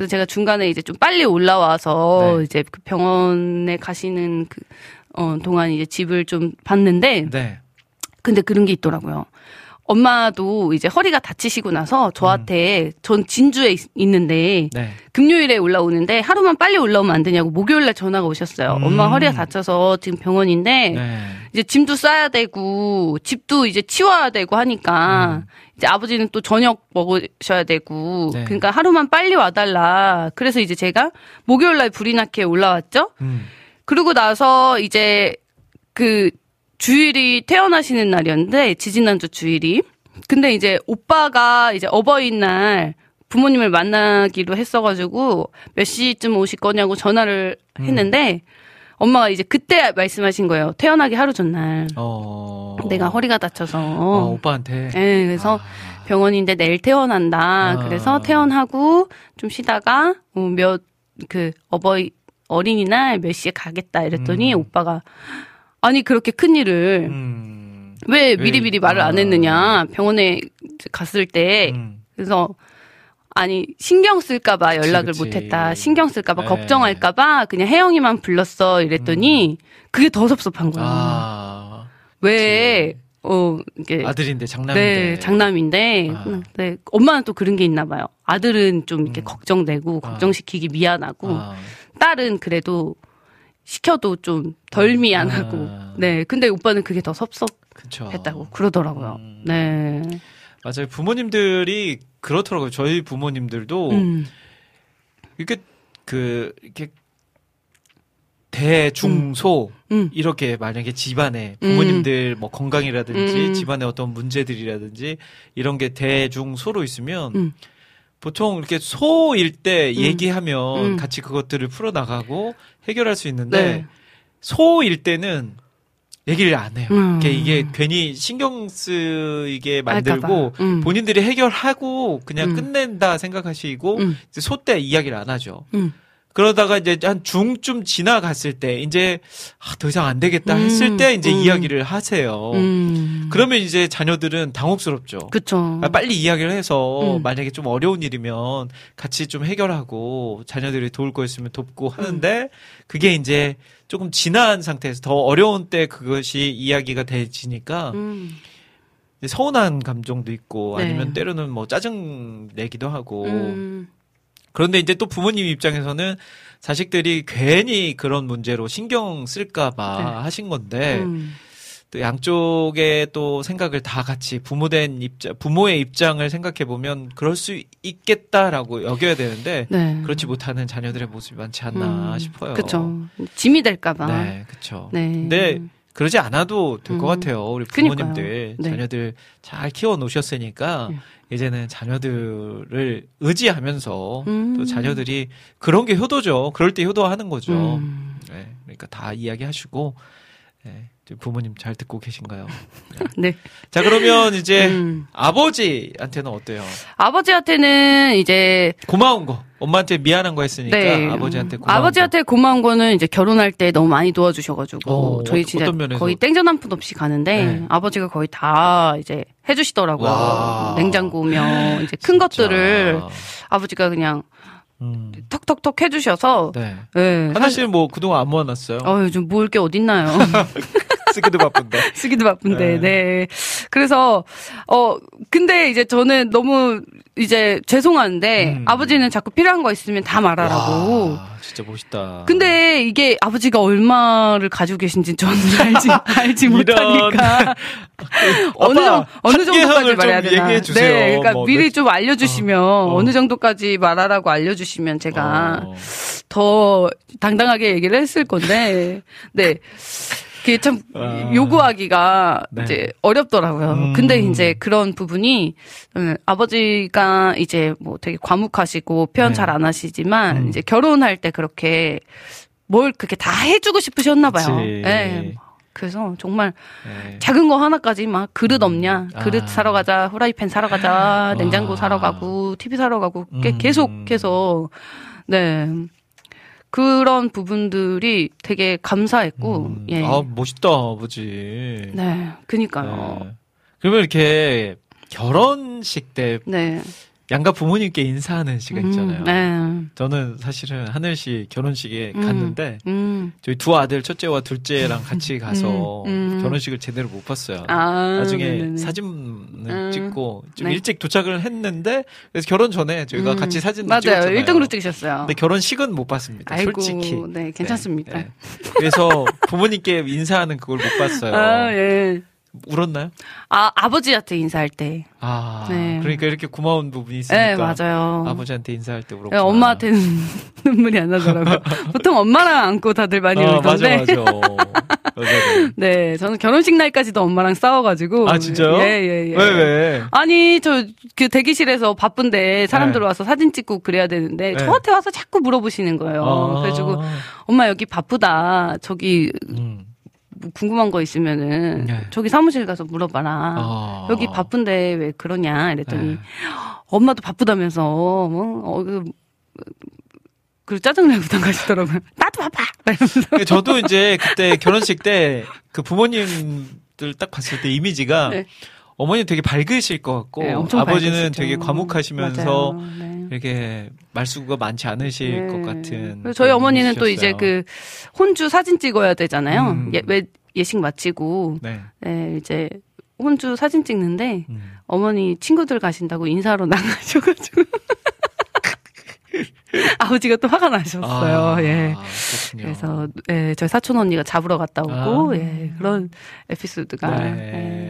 그래서 제가 중간에 이제 좀 빨리 올라와서 네. 이제 그 병원에 가시는 그, 어, 동안 이제 집을 좀 봤는데 네. 근데 그런 게 있더라고요. 엄마도 이제 허리가 다치시고 나서 저한테 전 진주에 있, 있는데 네. 금요일에 올라오는데 하루만 빨리 올라오면 안 되냐고 목요일날 전화가 오셨어요. 음. 엄마 허리가 다쳐서 지금 병원인데 네. 이제 짐도 싸야 되고 집도 이제 치워야 되고 하니까 이제 아버지는 또 저녁 먹으셔야 되고 음. 네. 그러니까 하루만 빨리 와달라. 그래서 이제 제가 목요일날 불이 나게 올라왔죠. 음. 그러고 나서 이제 그 주일이 태어나시는 날이었는데 지지난주 주일이 근데 이제 오빠가 이제 어버이날 부모님을 만나기로 했어가지고 몇 시쯤 오실 거냐고 전화를 음. 했는데 엄마가 이제 그때 말씀하신 거예요 태어나기 하루 전날 어. 내가 허리가 다쳐서 어, 오빠한테. 네, 그래서 아. 병원인데 내일 퇴원한다. 아. 그래서 퇴원하고 좀 쉬다가 어, 몇그 어버이 어린이날 몇 시에 가겠다 이랬더니 음. 오빠가 아니 그렇게 큰 일을 음. 왜 왜, 미리미리 말을 안 아. 했느냐 병원에 갔을 때 음. 그래서 아니 신경 쓸까봐 그치, 연락을 그치. 못했다. 신경 쓸까봐 네. 걱정할까봐 그냥 혜영이만 불렀어 이랬더니 그게 더 섭섭한 거야. 음. 아, 왜 어, 이게 아들인데 장남인데. 네, 장남인데 아. 음, 네, 엄마는 또 그런 게 있나 봐요. 아들은 좀 이렇게 음. 걱정되고 아. 걱정시키기 미안하고 아, 딸은 그래도 시켜도 좀 덜 미안하고 아. 네 근데 오빠는 그게 더 섭섭했다고. 그러더라고요. 음. 네. 맞아요. 부모님들이 그렇더라고요. 저희 부모님들도 음. 이렇게 그 이렇게 대중소 음. 이렇게 만약에 집안에 부모님들 뭐 건강이라든지 음. 집안에 어떤 문제들이라든지 이런 게 대중소로 있으면 음. 보통 이렇게 소일 때 얘기하면 음. 같이 그것들을 풀어 나가고 해결할 수 있는데 네. 소일 때는 얘기를 안 해요. 음. 이게, 이게 괜히 신경 쓰이게 만들고. 음. 본인들이 해결하고 그냥 음. 끝낸다 생각하시고 음. 이제 소때 이야기를 안 하죠. 음. 그러다가 이제 한 중쯤 지나갔을 때 이제 아, 더 이상 안 되겠다 음. 했을 때 이제 음. 이야기를 하세요. 음. 그러면 이제 자녀들은 당혹스럽죠. 아, 빨리 이야기를 해서 음. 만약에 좀 어려운 일이면 같이 좀 해결하고 자녀들이 도울 거였으면 돕고 하는데 그게 이제 조금 지난 상태에서 더 어려운 때 그것이 이야기가 되지니까 음. 서운한 감정도 있고 네. 아니면 때로는 뭐 짜증 내기도 하고 음. 그런데 이제 또 부모님 입장에서는 자식들이 괜히 그런 문제로 신경 쓸까봐 네. 하신 건데 음. 또 양쪽의 또 생각을 다 같이 부모된 입장, 부모의 입장을 생각해 보면 그럴 수 있겠다라고 여겨야 되는데 네. 그렇지 못하는 자녀들의 모습이 많지 않나 음. 싶어요. 그쵸. 짐이 될까봐. 네, 그렇죠. 네. 근데 그러지 않아도 될것 음. 같아요. 우리. 부모님들 네. 자녀들 잘 키워 놓으셨으니까 네. 이제는 자녀들을 의지하면서 음. 또 자녀들이 그런 게 효도죠. 그럴 때 효도하는 거죠. 음. 네, 그러니까 다 이야기하시고 네, 부모님 잘 듣고 계신가요? 네. 자 그러면 이제 음. 아버지한테는 어때요? 아버지한테는 이제 고마운 거 엄마한테 미안한 거 했으니까 네. 아버지한테 고마운 아버지한테 고마운 거는 이제 결혼할 때 너무 많이 도와주셔가지고 어, 저희 어, 진짜? 거의 땡전 한 푼 없이 가는데 네. 아버지가 거의 다 이제 해주시더라고요. 와. 냉장고며 이제 큰 거. 것들을 아버지가 그냥 음, 턱턱턱 해주셔서 네. 네. 하나 씨는 뭐 그동안 안 모아놨어요? 어, 요즘 모을 게 어딨나요? 쓰기도 바쁜데. 쓰기도 바쁜데, 네. 네. 그래서, 어, 근데 이제 저는 너무 이제 죄송한데, 음. 아버지는 자꾸 필요한 거 있으면 다 말하라고. 와, 진짜 멋있다. 근데 이게 아버지가 얼마를 가지고 계신지 저는 알지, 알지. 못하니까. 어느, 아빠, 정, 어느 정도까지 좀 말해야 되나. 얘기해 주세요. 네. 그러니까 뭐 미리 몇- 좀 알려주시면 어. 어. 느 정도까지 말하라고 알려주시면 제가 어. 더 당당하게 얘기를 했을 건데, 네. 그게 참 아. 요구하기가 네. 이제 어렵더라고요. 음. 근데 이제 그런 부분이 음, 아버지가 이제 뭐 되게 과묵하시고 표현 네. 잘안 하시지만 음. 이제 결혼할 때 그렇게 뭘 그렇게 다 해주고 싶으셨나 봐요. 그치. 네. 그래서 정말 네. 작은 거 하나까지 막 그릇 없냐, 아. 그릇 사러 가자, 후라이팬 사러 가자, 냉장고 와. 사러 가고, TV 사러 가고, 게- 음. 계속해서 네 그런 부분들이 되게 감사했고, 음. 예, 아, 멋있다, 아버지. 네, 그니까요, 네. 그러면 이렇게 결혼식 때 네, 양가 부모님께 인사하는 시간 있잖아요. 음, 네, 저는 사실은 하늘 씨 결혼식에 음. 갔는데 음, 저희 두 아들 첫째와 둘째랑 같이 가서 음, 음. 결혼식을 제대로 못 봤어요. 아, 나중에 네네네. 사진을 음. 찍고 좀 네. 일찍 도착을 했는데 그래서 결혼 전에 저희가 음, 같이 사진을 맞아요, 찍었잖아요. 1등으로 찍으셨어요. 근데 결혼식은 못 봤습니다. 아이고, 솔직히. 네, 괜찮습니다. 네, 네. 그래서 부모님께 인사하는 그걸 못 봤어요. 아, 예. 울었나요? 아, 아버지한테 인사할 때. 아, 네. 그러니까 이렇게 고마운 부분이 있으니까 네, 맞아요. 아버지한테 인사할 때 울었구나. 네, 엄마한테는 눈물이 안 나더라고요. 보통 엄마랑 안고 다들 많이 아, 맞아, 울던데. 맞아. 여자들. 네, 저는 결혼식 날까지도 엄마랑 싸워가지고. 아, 진짜요? 예, 예, 예. 왜, 왜? 아니, 저, 그 대기실에서 바쁜데 사람들 네. 와서 사진 찍고 그래야 되는데 네. 저한테 와서 자꾸 물어보시는 거예요. 아. 그래가지고, 엄마 여기 바쁘다. 저기 음. 뭐 궁금한 거 있으면은 네. 저기 사무실 가서 물어봐라. 아. 여기 바쁜데 왜 그러냐 이랬더니 네. 엄마도 바쁘다면서 뭐 어, 그, 그 짜증내고 나가시더라고요. 나도 바빠. 이러면서. 그 저도 이제 그때 결혼식 때 그 부모님들 딱 봤을 때 이미지가 네. 어머니 되게 밝으실 것 같고 네, 아버지는 밝으시죠. 되게 과묵하시면서. 네. 이렇게 말수가 많지 않으실 네. 것 같은. 저희 어머니는 또 이제 분이셨어요. 그 혼주 사진 찍어야 되잖아요. 음. 예, 왜 예식 마치고 네. 네, 이제 혼주 사진 찍는데 음. 어머니 친구들 가신다고 인사로 나가셔가지고 아버지가 또 화가 나셨어요. 아, 예. 그렇군요. 그래서 예, 저희 사촌 언니가 잡으러 갔다 오고 아. 예, 그런 에피소드가 네. 예.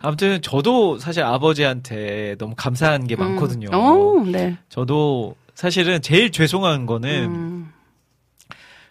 아무튼 저도 사실 아버지한테 너무 감사한 게 많거든요. 음. 오, 네. 저도 사실은 제일 죄송한 거는 음.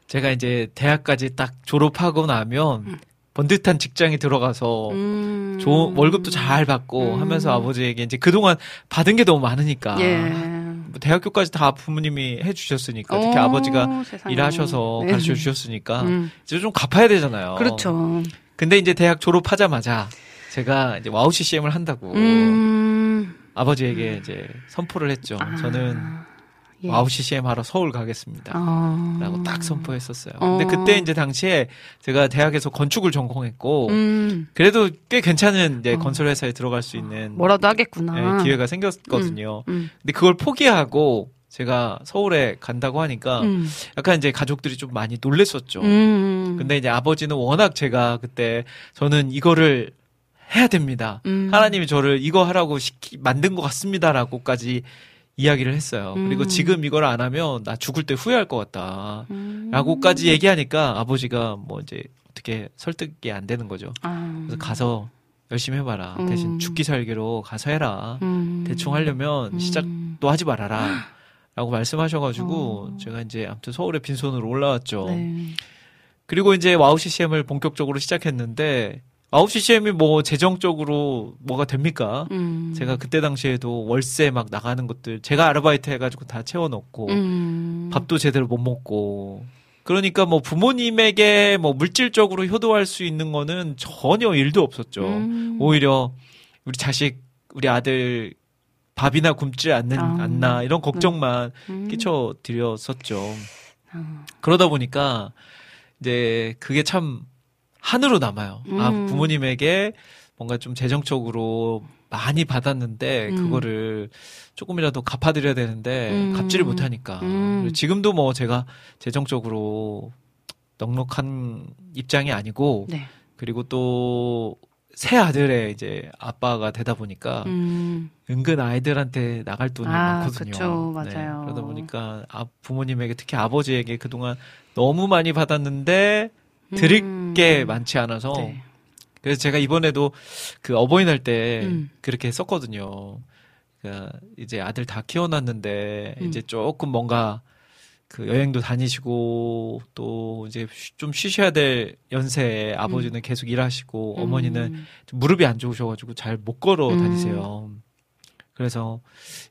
제가 이제 대학까지 딱 졸업하고 나면 번듯한 직장에 들어가서 음. 좋은 월급도 잘 받고 음. 하면서 아버지에게 이제 그동안 받은 게 너무 많으니까 예. 뭐 대학교까지 다 부모님이 해주셨으니까 특히 오, 아버지가 세상에. 일하셔서 네. 가르쳐 주셨으니까 음. 이제 좀 갚아야 되잖아요. 그렇죠. 근데 이제 대학 졸업하자마자 제가 이제 WOW CCM을 한다고 음. 아버지에게 이제 선포를 했죠. 아, 저는 예. WOW CCM 하러 서울 가겠습니다. 어. 라고 딱 선포했었어요. 어. 근데 그때 이제 당시에 제가 대학에서 건축을 전공했고 음. 그래도 꽤 괜찮은 이제 어. 건설 회사에 들어갈 수 있는 뭐라도 하겠구나. 예, 기회가 생겼거든요. 음. 근데 그걸 포기하고 제가 서울에 간다고 하니까 음. 약간 이제 가족들이 좀 많이 놀랬었죠. 음. 근데 이제 아버지는 워낙 제가 그때 저는 이거를 해야 됩니다. 음. 하나님이 저를 이거 하라고 시키 만든 것 같습니다라고까지 이야기를 했어요. 그리고 음. 지금 이걸 안 하면 나 죽을 때 후회할 것 같다. 음. 라고까지 얘기하니까 아버지가 뭐 이제 어떻게 설득이 안 되는 거죠. 아. 그래서 가서 열심히 해봐라. 음. 대신 죽기 살기로 가서 해라. 음. 대충 하려면 음. 시작도 하지 말아라. 라고 말씀하셔가지고 어. 제가 이제 아무튼 서울에 빈손으로 올라왔죠. 네. 그리고 이제 WOW CCM을 본격적으로 시작했는데 WOW CCM이 뭐 재정적으로 뭐가 됩니까? 음. 제가 그때 당시에도 월세 막 나가는 것들 제가 아르바이트 해가지고 다 채워넣고 음. 밥도 제대로 못 먹고 그러니까 뭐 부모님에게 뭐 물질적으로 효도할 수 있는 거는 전혀 일도 없었죠. 음. 오히려 우리 자식 우리 아들 밥이나 굶지 않는 아. 않나 이런 걱정만 음. 끼쳐 드렸었죠. 아. 그러다 보니까 이제 그게 참 한으로 남아요. 아 음. 부모님에게 뭔가 좀 재정적으로 많이 받았는데 음. 그거를 조금이라도 갚아드려야 되는데 음. 갚지를 못하니까 음. 지금도 뭐 제가 재정적으로 넉넉한 입장이 아니고 네. 그리고 또 새 아들의 이제 아빠가 되다 보니까 음. 은근 아이들한테 나갈 돈이 아, 많거든요. 그쵸, 맞아요. 그러다 보니까 아, 부모님에게 특히 아버지에게 그동안 너무 많이 받았는데 드릴 음. 게 많지 않아서 네. 그래서 제가 이번에도 그 어버이날 때 음. 그렇게 했었거든요. 그러니까 이제 아들 다 키워놨는데 음. 이제 조금 뭔가 그 여행도 다니시고 또 이제 쉬- 좀 쉬셔야 될 연세에 아버지는 계속 일하시고 어머니는 음. 좀 무릎이 안 좋으셔가지고 잘 못 걸어 음. 다니세요. 그래서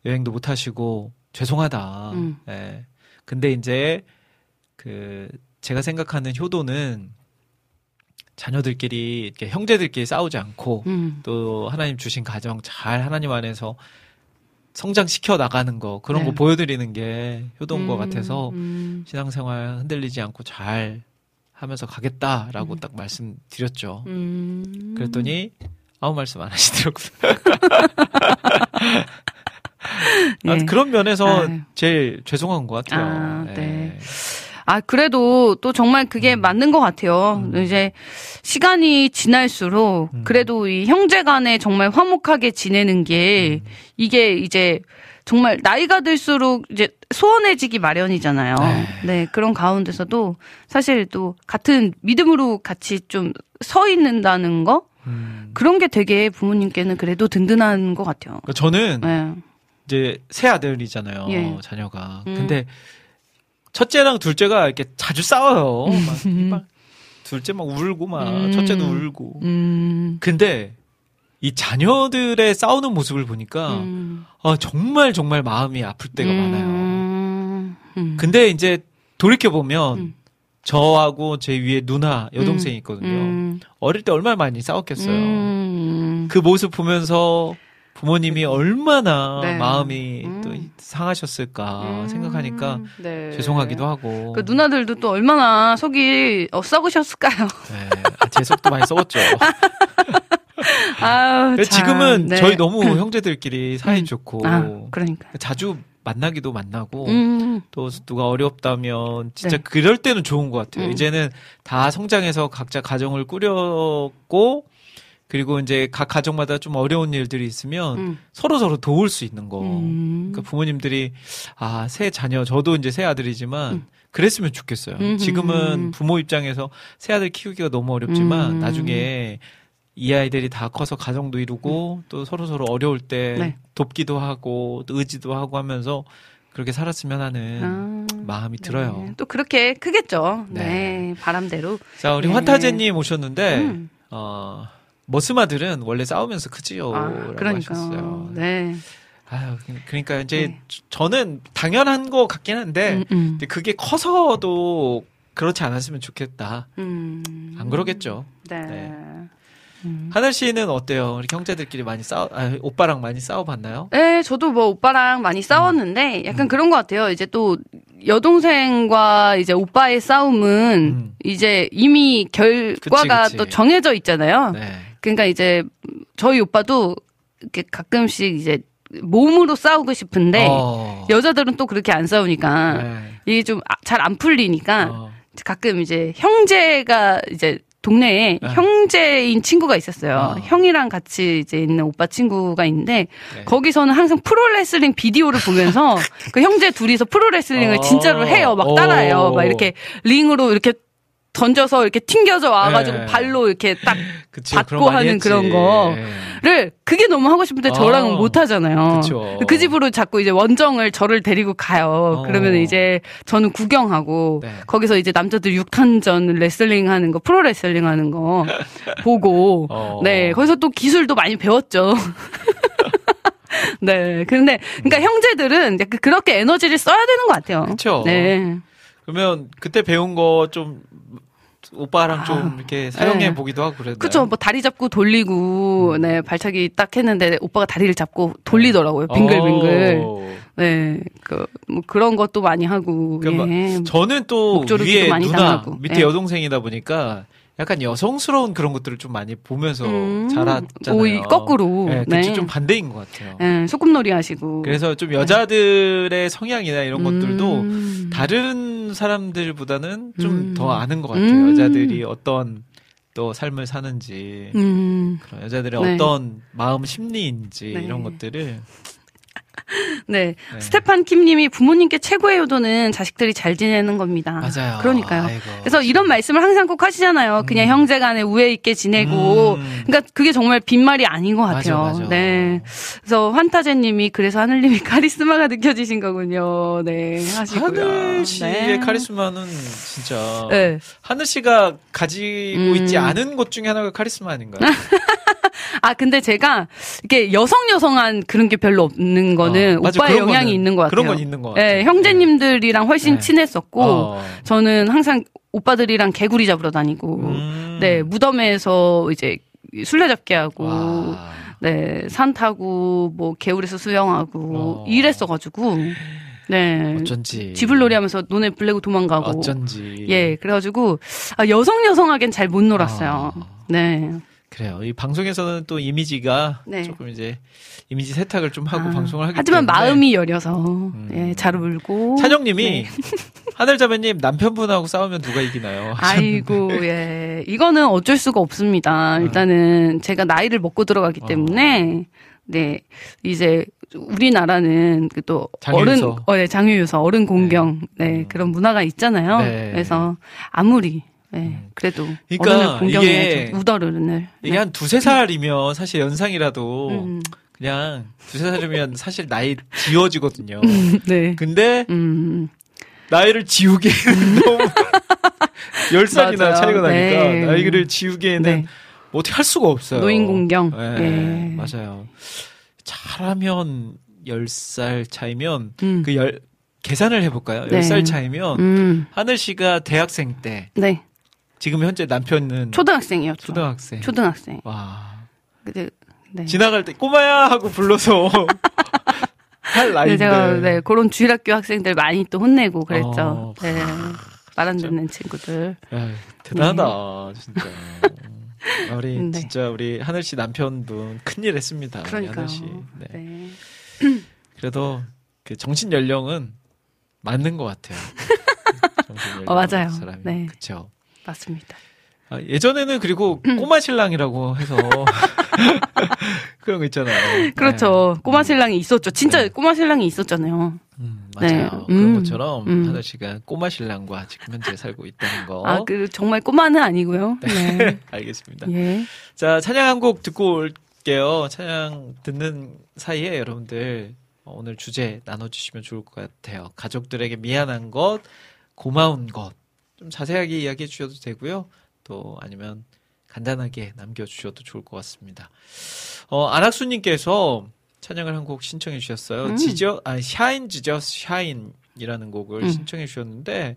여행도 못 하시고 죄송하다. 음. 예. 근데 이제 그 제가 생각하는 효도는 자녀들끼리 이렇게 형제들끼리 싸우지 않고 음. 또 하나님 주신 가정 잘 하나님 안에서 성장시켜 나가는 거 그런 네. 거 보여드리는 게 효도인 것 음. 같아서 음. 신앙생활 흔들리지 않고 잘 하면서 가겠다라고 딱 말씀드렸죠. 음. 그랬더니 아무 말씀 안 하시더라고요. 아, 예. 그런 면에서 아유. 제일 죄송한 것 같아요. 아, 예. 네. 아, 그래도 또 정말 그게 맞는 것 같아요. 음. 이제 시간이 지날수록 음. 그래도 이 형제 간에 정말 화목하게 지내는 게 음. 이게 이제 정말 나이가 들수록 이제 소원해지기 마련이잖아요. 네. 네. 그런 가운데서도 사실 또 같은 믿음으로 같이 좀 서 있는다는 거? 음. 그런 게 되게 부모님께는 그래도 든든한 것 같아요. 그러니까 저는 네. 이제 새 아들이잖아요. 예. 자녀가. 음. 근데 첫째랑 둘째가 이렇게 자주 싸워요. 막, 막 둘째 막 울고 막 음. 첫째도 울고. 음. 근데 이 자녀들의 싸우는 모습을 보니까 음. 아, 정말 정말 마음이 아플 때가 많아요. 음. 음. 근데 이제 돌이켜 보면 음. 저하고 제 위에 누나 여동생이 있거든요. 음. 어릴 때 얼마나 많이 싸웠겠어요. 음. 그 모습 보면서 부모님이 얼마나 네. 마음이 음. 또 상하셨을까 음. 생각하니까 네. 죄송하기도 하고. 그 누나들도 또 얼마나 속이 어, 썩으셨을까요? 네. 아, 제 속도 많이 썩었죠. 아유, 참, 지금은 네. 저희 너무 형제들끼리 사이 음. 좋고 아, 그러니까. 자주 만나기도 만나고 음, 또 누가 어렵다면 진짜 네. 그럴 때는 좋은 것 같아요. 음. 이제는 다 성장해서 각자 가정을 꾸렸고 그리고 이제 각 가정마다 좀 어려운 일들이 있으면 음. 서로 서로 도울 수 있는 거. 음. 그러니까 부모님들이 아 새 자녀 저도 이제 새 아들이지만 음. 그랬으면 좋겠어요. 음. 지금은 부모 입장에서 새 아들 키우기가 너무 어렵지만 음. 나중에 이 아이들이 다 커서 가정도 이루고 또 서로 서로 어려울 때 음. 네. 돕기도 하고 또 의지도 하고 하면서 그렇게 살았으면 하는 아, 마음이 들어요. 네. 또 그렇게 크겠죠. 네. 네, 바람대로. 자 우리 네. 환타제님 오셨는데 음. 어 머스마들은 원래 싸우면서 크지요. 아, 그러니까. 하셨어요. 네. 아유, 그러니까 이제 네. 저는 당연한 것 같긴 한데 음, 음. 그게 커서도 그렇지 않았으면 좋겠다. 음. 안 그러겠죠. 네. 네. 음. 하늘 씨는 어때요? 우리 형제들끼리 많이 싸워, 아, 오빠랑 많이 싸워봤나요? 네, 저도 뭐 오빠랑 많이 싸웠는데 음. 약간 그런 것 같아요. 이제 또 여동생과 이제 오빠의 싸움은 음. 이제 이미 결과가 그치, 그치. 또 정해져 있잖아요. 네. 그러니까 이제 저희 오빠도 이렇게 가끔씩 이제 몸으로 싸우고 싶은데 어. 여자들은 또 그렇게 안 싸우니까 네. 이게 좀 잘 안 풀리니까 어. 가끔 이제 형제가 이제 동네에 네. 형제인 친구가 있었어요. 어. 형이랑 같이 이제 있는 오빠 친구가 있는데 네. 거기서는 항상 프로레슬링 비디오를 보면서 그 형제 둘이서 프로레슬링을 어. 진짜로 해요. 막 따라해요. 오. 막 이렇게 링으로 이렇게 던져서 이렇게 튕겨져 와가지고 네. 발로 이렇게 딱 그치, 받고 하는 했지. 그런 거. 를 그게 너무 하고 싶은데 저랑은 어. 못 하잖아요. 그쵸. 그 집으로 자꾸 이제 원정을 저를 데리고 가요. 어. 그러면 이제 저는 구경하고 네. 거기서 이제 남자들 6탄전 레슬링 하는 거, 프로 레슬링 하는 거 보고 어. 네, 거기서 또 기술도 많이 배웠죠. 네. 근데 그러니까 형제들은 약간 그렇게 에너지를 써야 되는 것 같아요. 그쵸. 네. 그러면 그때 배운 거 좀 오빠랑 좀 이렇게 사용해 네. 보기도 하고 그랬나요? 그쵸. 뭐 다리 잡고 돌리고, 음. 네, 발차기 딱 했는데 오빠가 다리를 잡고 돌리더라고요. 빙글빙글. 어. 네, 그, 뭐 그런 것도 많이 하고, 그러니까 예. 저는 또 위에 누나 당하고. 밑에 예. 여동생이다 보니까 약간 여성스러운 그런 것들을 좀 많이 보면서 음, 자랐잖아요. 오, 이 거꾸로. 네, 그게 네. 좀 반대인 것 같아요. 예, 소꿉놀이 하시고. 그래서 좀 여자들의 성향이나 이런 것들도 음. 다른 사람들보다는 좀 음. 더 아는 것 같아요. 음. 여자들이 어떤 또 삶을 사는지, 음, 그런 여자들의 네. 어떤 마음 심리인지 네. 이런 것들을 네. 네. 스테판 킴님이 부모님께 최고의 효도는 자식들이 잘 지내는 겁니다. 맞아요. 그러니까요. 아이고. 그래서 이런 말씀을 항상 꼭 하시잖아요. 그냥 음. 형제 간에 우애 있게 지내고. 음. 그러니까 그게 정말 빈말이 아닌 것 같아요. 맞아, 맞아. 네. 그래서 환타제님이 그래서 하늘님이 카리스마가 느껴지신 거군요. 네. 하시고요. 하늘 씨의 네. 카리스마는 진짜 네. 하늘 씨가 가지고 음. 있지 않은 것 중에 하나가 카리스마 아닌가요? 아 근데 제가 이게 여성 여성한 그런 게 별로 없는 거는 어, 맞아. 오빠의 영향이 거는- 있는 것 같아요. 그런 건 있는 것 같아요. 네, 형제님들이랑 훨씬 네. 친했었고 어. 저는 항상 오빠들이랑 개구리 잡으러 다니고 음. 네 무덤에서 이제 술래잡기 하고 와. 네 산 타고 뭐 개울에서 수영하고 어. 이랬어 가지고 네 어쩐지 쥐불놀이 하면서 논에 불내고 도망가고 어쩐지 예 그래 가지고 아, 여성 여성하겐 잘 못 놀았어요. 아. 네. 그래요. 이 방송에서는 또 이미지가 네. 조금 이제 이미지 세탁을 좀 하고 아, 방송을 하기 하지만 때문에 마음이 여려서 예, 잘 울고 찬영님이 네. 하늘자매님 남편분하고 싸우면 누가 이기나요? 아이고 예 이거는 어쩔 수가 없습니다. 네. 일단은 제가 나이를 먹고 들어가기 어. 때문에 네 이제 우리나라는 그또 어른 장유유서. 어, 네, 장유유서 어른 공경 네, 음. 그런 문화가 있잖아요. 네. 그래서 아무리 네, 음. 그래도 그러니까. 이게- 우더른을 이게 한 두세 살이면 사실 연상이라도 음, 그냥 두세 살이면 사실 나이 지워지거든요. 네. 근데 음, 나이를 지우기에는 너무 열 살이나. 차이가 나니까 네. 나이를 지우기에는 네. 뭐 어떻게 할 수가 없어요. 노인 공경. 네, 예. 맞아요. 잘하면 열 살 차이면 음. 그열 계산을 해볼까요? 네. 열살 차이면 음, 하늘 씨가 대학생 때 네. 지금 현재 남편은 초등학생이었죠. 초등학생. 초등학생. 와 근데 네. 지나갈 때 꼬마야 하고 불러서 할 네, 나이인데. 제가 네, 그런 주일학교 학생들 많이 또 혼내고 그랬죠. 어. 네. 말안 듣는 친구들. 야, 대단하다 네. 진짜. 우리 네. 진짜 우리 하늘 씨 남편분 큰일 했습니다. 그러니까요. 하늘 씨. 네. 네. 그래도 그 정신 연령은 맞는 것 같아요. 정신 연령 어, 맞아요. 사람이. 네. 그렇죠. 맞습니다. 아, 예전에는 그리고 꼬마 신랑이라고 해서 그런 거 있잖아요. 그렇죠. 꼬마 신랑이 있었죠. 진짜 네. 꼬마 신랑이 있었잖아요. 음, 네. 맞아요. 그런 음, 것처럼 음. 하늘 씨가 꼬마 신랑과 지금 현재 살고 있다는 거. 아, 그 정말 꼬마는 아니고요. 네. 알겠습니다. 예. 자, 찬양 한 곡 듣고 올게요. 찬양 듣는 사이에 여러분들 어, 오늘 주제 나눠주시면 좋을 것 같아요. 가족들에게 미안한 것, 고마운 것. 좀 자세하게 이야기해 주셔도 되고요. 또 아니면 간단하게 남겨주셔도 좋을 것 같습니다. 어, 안학수님께서 찬양을 한 곡 신청해 주셨어요. 음. 지저, 아, 샤인 지저스 샤인이라는 곡을 음. 신청해 주셨는데,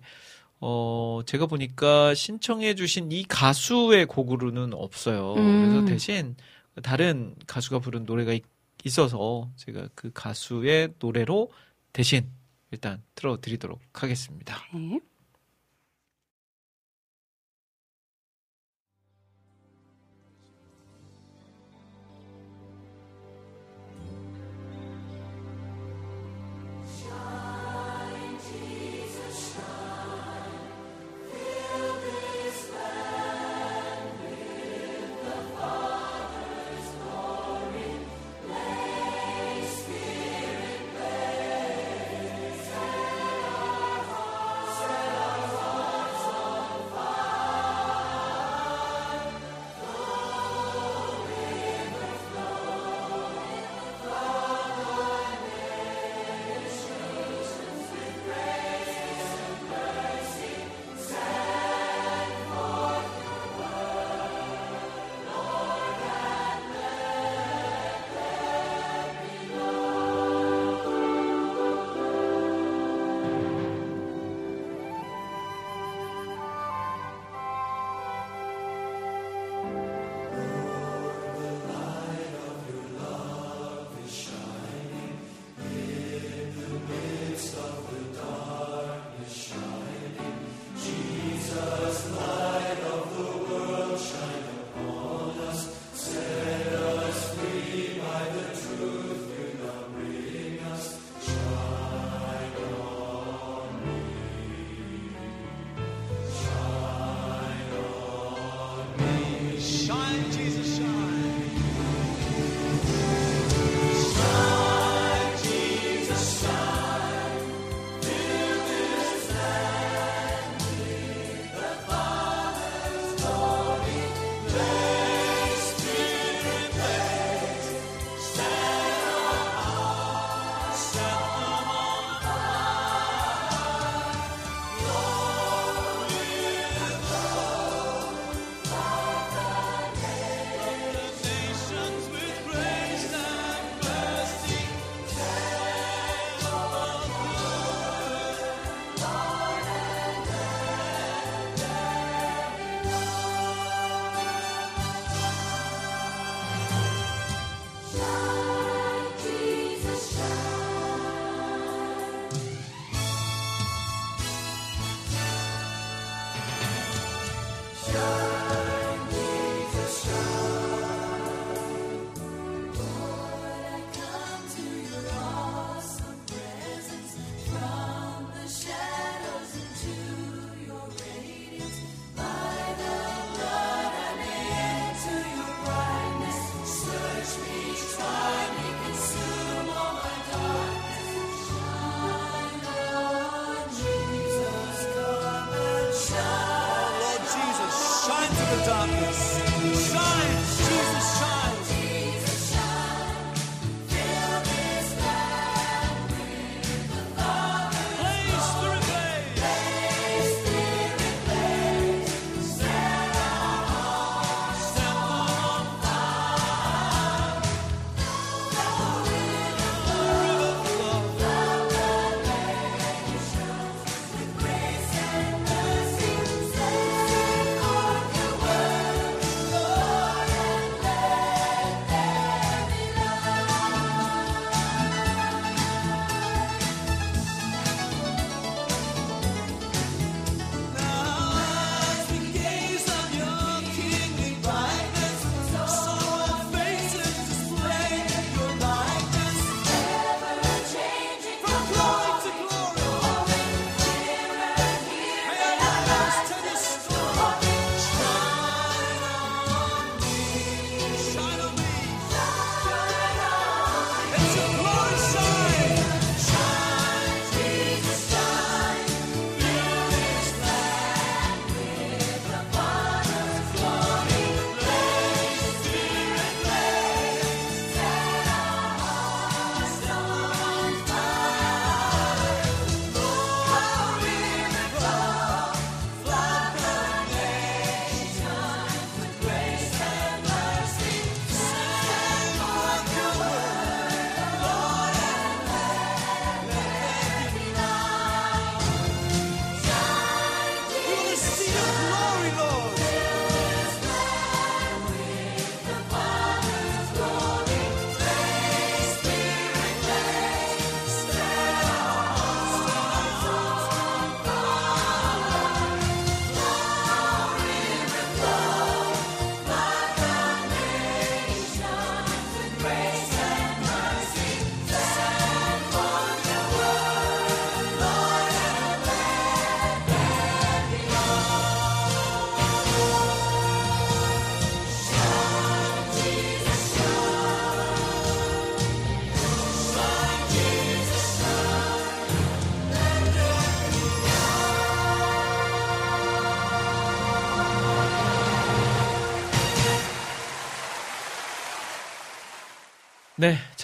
어, 제가 보니까 신청해 주신 이 가수의 곡으로는 없어요. 음. 그래서 대신 다른 가수가 부른 노래가 있, 있어서 제가 그 가수의 노래로 대신 일단 틀어드리도록 하겠습니다. 네.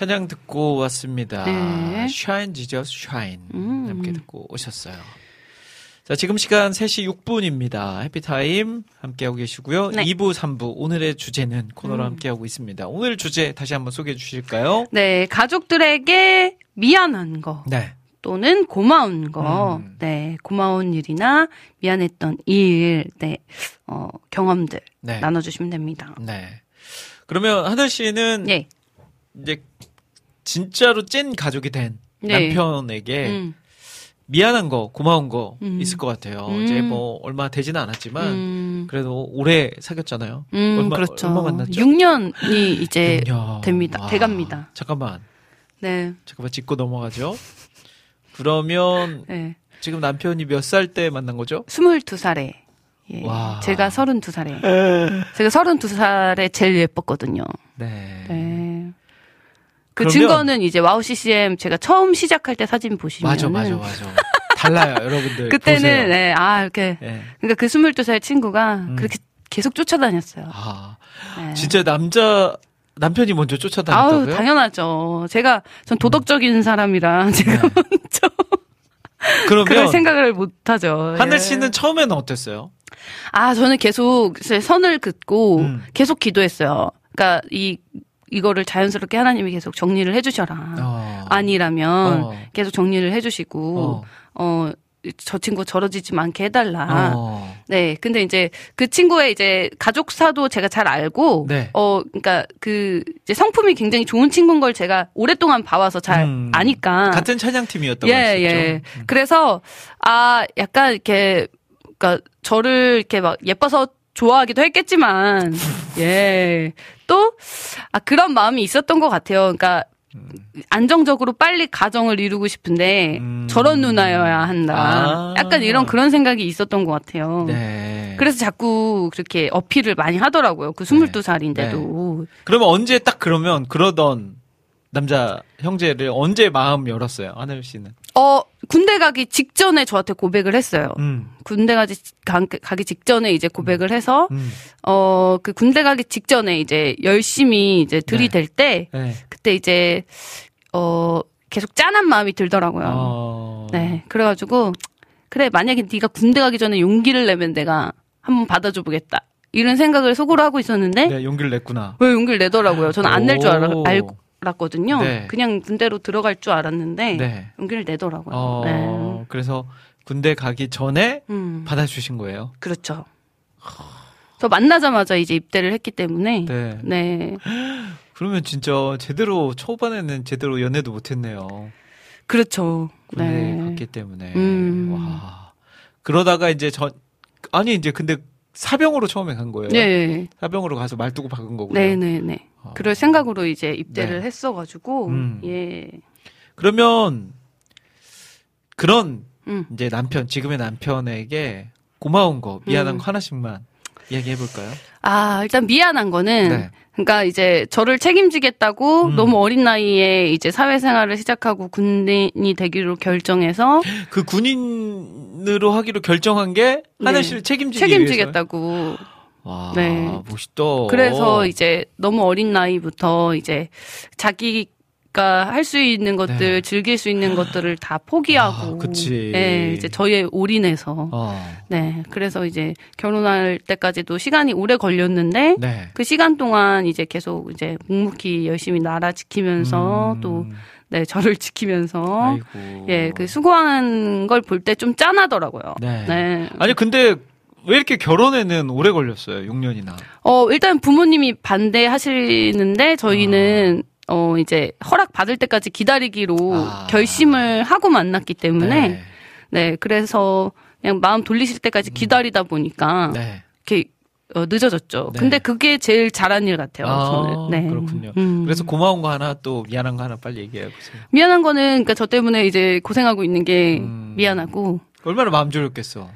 찬양 듣고 왔습니다. 네. Shine Jesus Shine 음. 함께 듣고 오셨어요. 자, 지금 시간 3시 6분입니다. 해피타임 함께하고 계시고요. 네. 2부, 3부 오늘의 주제는 코너로 음. 함께하고 있습니다. 오늘 주제 다시 한번 소개해 주실까요? 네, 가족들에게 미안한 거 네. 또는 고마운 거, 음. 네, 고마운 일이나 미안했던 일, 네, 어, 경험들 네. 나눠주시면 됩니다. 네. 그러면 하늘 씨는 예, 이제 진짜로 찐 가족이 된 네. 남편에게 음, 미안한 거, 고마운 거 음. 있을 것 같아요. 음. 이제 뭐 얼마 되지는 않았지만 음, 그래도 오래 사귀었잖아요. 음, 얼마- 그렇죠. 얼마 만났죠? 6년이 이제, 야, 됩니다. 와. 돼갑니다. 잠깐만, 네, 잠깐만 짚고 넘어가죠. 그러면 네, 지금 남편이 몇 살 때 만난 거죠? 22살에, 예, 와. 제가 32살에, 제가 32살에 제일 예뻤거든요. 네. 네. 그 증거는 이제 와우 CCM 제가 처음 시작할 때 사진 보시면 맞아, 맞아, 맞아. 달라요, 여러분들. 그때는. 네, 아 이렇게 네. 그러니까 그 22살 친구가 음. 그렇게 계속 쫓아다녔어요. 아, 네. 진짜 남자 남편이 먼저 쫓아다녔다고요? 아우 당연하죠. 제가 전 도덕적인 사람이라 제가 네. 먼저 그럴 그러면 생각을 못 하죠. 하늘 예. 씨는 처음에는 어땠어요? 아 저는 계속 선을 긋고 음. 계속 기도했어요. 그러니까 이 이거를 자연스럽게 하나님이 계속 정리를 해주셔라. 어. 아니라면 어. 계속 정리를 해주시고 어. 어. 저 친구 저러지지 않게 해달라. 어. 네. 근데 이제 그 친구의 이제 가족사도 제가 잘 알고, 네. 어, 그러니까 그 이제 성품이 굉장히 좋은 친구인 걸 제가 오랫동안 봐와서 잘 음. 아니까. 같은 찬양팀이었다고 예, 했었죠. 예. 그래서 아, 약간 이렇게 그러니까 저를 이렇게 막 예뻐서 좋아하기도 했겠지만, 예. 또, 아, 그런 마음이 있었던 것 같아요. 그러니까, 안정적으로 빨리 가정을 이루고 싶은데, 음. 저런 누나여야 한다. 아. 약간 이런 그런 생각이 있었던 것 같아요. 네. 그래서 자꾸 그렇게 어필을 많이 하더라고요. 그 22살인데도. 그러면 언제 딱 그러면 그러던 남자 형제를 언제 마음 열었어요? 하늘 씨는. 어, 군대 가기 직전에 저한테 고백을 했어요. 음. 군대 가기, 가- 가기 직전에 이제 고백을 해서, 음. 어, 그 군대 가기 직전에 이제 열심히 이제 들이댈 때, 네. 그때 이제, 어, 계속 짠한 마음이 들더라고요. 어. 네. 그래가지고, 그래, 만약에 네가 군대 가기 전에 용기를 내면 내가 한번 받아줘 보겠다. 이런 생각을 속으로 하고 있었는데, 네, 용기를 냈구나. 왜 용기를 내더라고요. 저는 안 낼줄 오. 알았거든요. 네. 그냥 군대로 들어갈 줄 알았는데, 네. 용기를 내더라고요. 어, 네. 그래서 군대 가기 전에 음, 받아주신 거예요. 그렇죠. 저 만나자마자 이제 입대를 했기 때문에, 네. 네. 그러면 진짜 제대로 초반에는 제대로 연애도 못했네요. 그렇죠. 군대 네. 갔기 때문에. 음. 와. 그러다가 이제 전 아니 이제 근데 사병으로 처음에 간 거예요. 네. 사병으로 가서 말두고 박은 거고요. 네네네. 어. 그럴 생각으로 이제 입대를 네. 했어가지고, 음. 예. 그러면 그런 음. 이제 남편 지금의 남편에게 고마운 거 미안한 음. 거 하나씩만 이야기해 볼까요? 아, 일단 미안한 거는, 네. 그러니까 이제 저를 책임지겠다고 음. 너무 어린 나이에 이제 사회생활을 시작하고 군인이 되기로 결정해서 그 군인으로 하기로 결정한 게 하늘 네. 씨를 책임지기 책임지겠다고. 위해서. 와, 네. 멋있다. 그래서 이제 너무 어린 나이부터 이제 자기가 할수 있는 것들, 네. 즐길 수 있는 것들을 다 포기하고. 아, 그치. 네, 이제 저에 올인해서. 어, 네. 그래서 이제 결혼할 때까지도 시간이 오래 걸렸는데 네. 그 시간 동안 이제 계속 이제 묵묵히 열심히 나라 지키면서 음, 또 네, 저를 지키면서 아이고. 예, 그 수고하는 걸볼 때 좀 짠하더라고요. 네. 네. 아니 근데 왜 이렇게 결혼에는 오래 걸렸어요? 6년이나. 어, 일단 부모님이 반대하시는데 저희는 어, 이제 허락 받을 때까지 기다리기로 아. 결심을 하고 만났기 때문에 네. 네, 그래서 그냥 마음 돌리실 때까지 기다리다 보니까 네. 이렇게 어, 늦어졌죠. 네. 근데 그게 제일 잘한 일 같아요. 아, 저는. 네. 그렇군요. 음. 그래서 고마운 거 하나 또 미안한 거 하나 빨리 얘기해 보세요. 미안한 거는 그러니까 저 때문에 이제 고생하고 있는 게 음. 미안하고. 얼마나 마음 졸였겠어.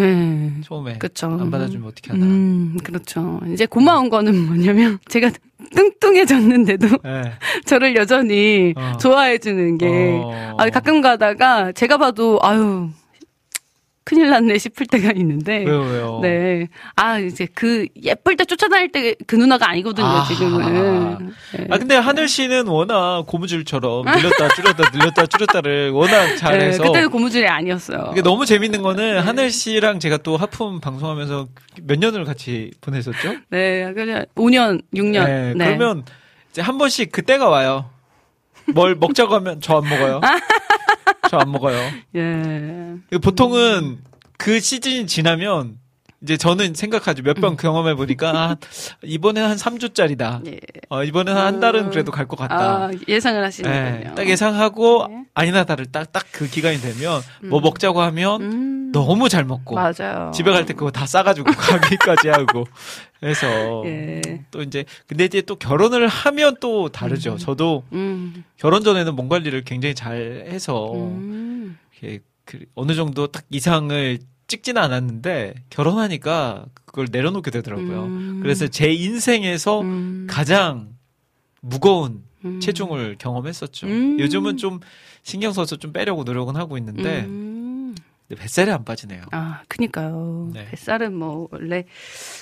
네. 처음에 그렇죠. 안 받아주면 어떻게 하나. 음, 그렇죠. 이제 고마운 거는 뭐냐면 제가 뚱뚱해졌는데도 네. 저를 여전히 어. 좋아해 주는 게 어. 아, 가끔 가다가 제가 봐도 아유 큰일 났네 싶을 때가 있는데. 왜요, 왜요? 네. 아, 이제 그 예쁠 때 쫓아다닐 때 그 누나가 아니거든요, 아. 지금은. 네. 아 근데 하늘 씨는 워낙 고무줄처럼 늘렸다 줄였다 늘렸다 줄였다를 워낙 잘해서 네, 그때는 고무줄이 아니었어요. 이게 너무 재밌는 거는 하늘 씨랑 제가 또 하품 방송하면서 몇 년을 같이 보냈었죠? 네, 그냥 5년, 6년. 네, 네. 그러면 이제 한 번씩 그때가 와요. 뭘 먹자고 하면 저 안 먹어요. 저 안 먹어요. 예. 보통은 그 시즌이 지나면 이제 저는 생각하죠. 몇 음. 번 경험해 보니까 아, 이번에 한 3주짜리다. 예. 어, 이번에 한 달은 그래도 갈 것 같다. 아, 예상을 하시는군요. 네, 딱 예상하고 네. 아니나 다를 딱 딱 그 기간이 되면 뭐 먹자고 하면 음, 너무 잘 먹고 맞아요. 집에 갈 때 그거 다 싸가지고 가기까지 하고 해서 예. 또 이제 근데 이제 또 결혼을 하면 또 다르죠. 저도 음. 결혼 전에는 몸 관리를 굉장히 잘 해서 음. 이렇게 그 어느 정도 딱 이상을 찍지는 않았는데 결혼하니까 그걸 내려놓게 되더라고요. 음. 그래서 제 인생에서 음. 가장 무거운 음. 체중을 경험했었죠. 음. 요즘은 좀 신경 써서 좀 빼려고 노력은 하고 있는데 음. 뱃살이 안 빠지네요. 아, 그니까요. 네. 뱃살은 뭐, 원래,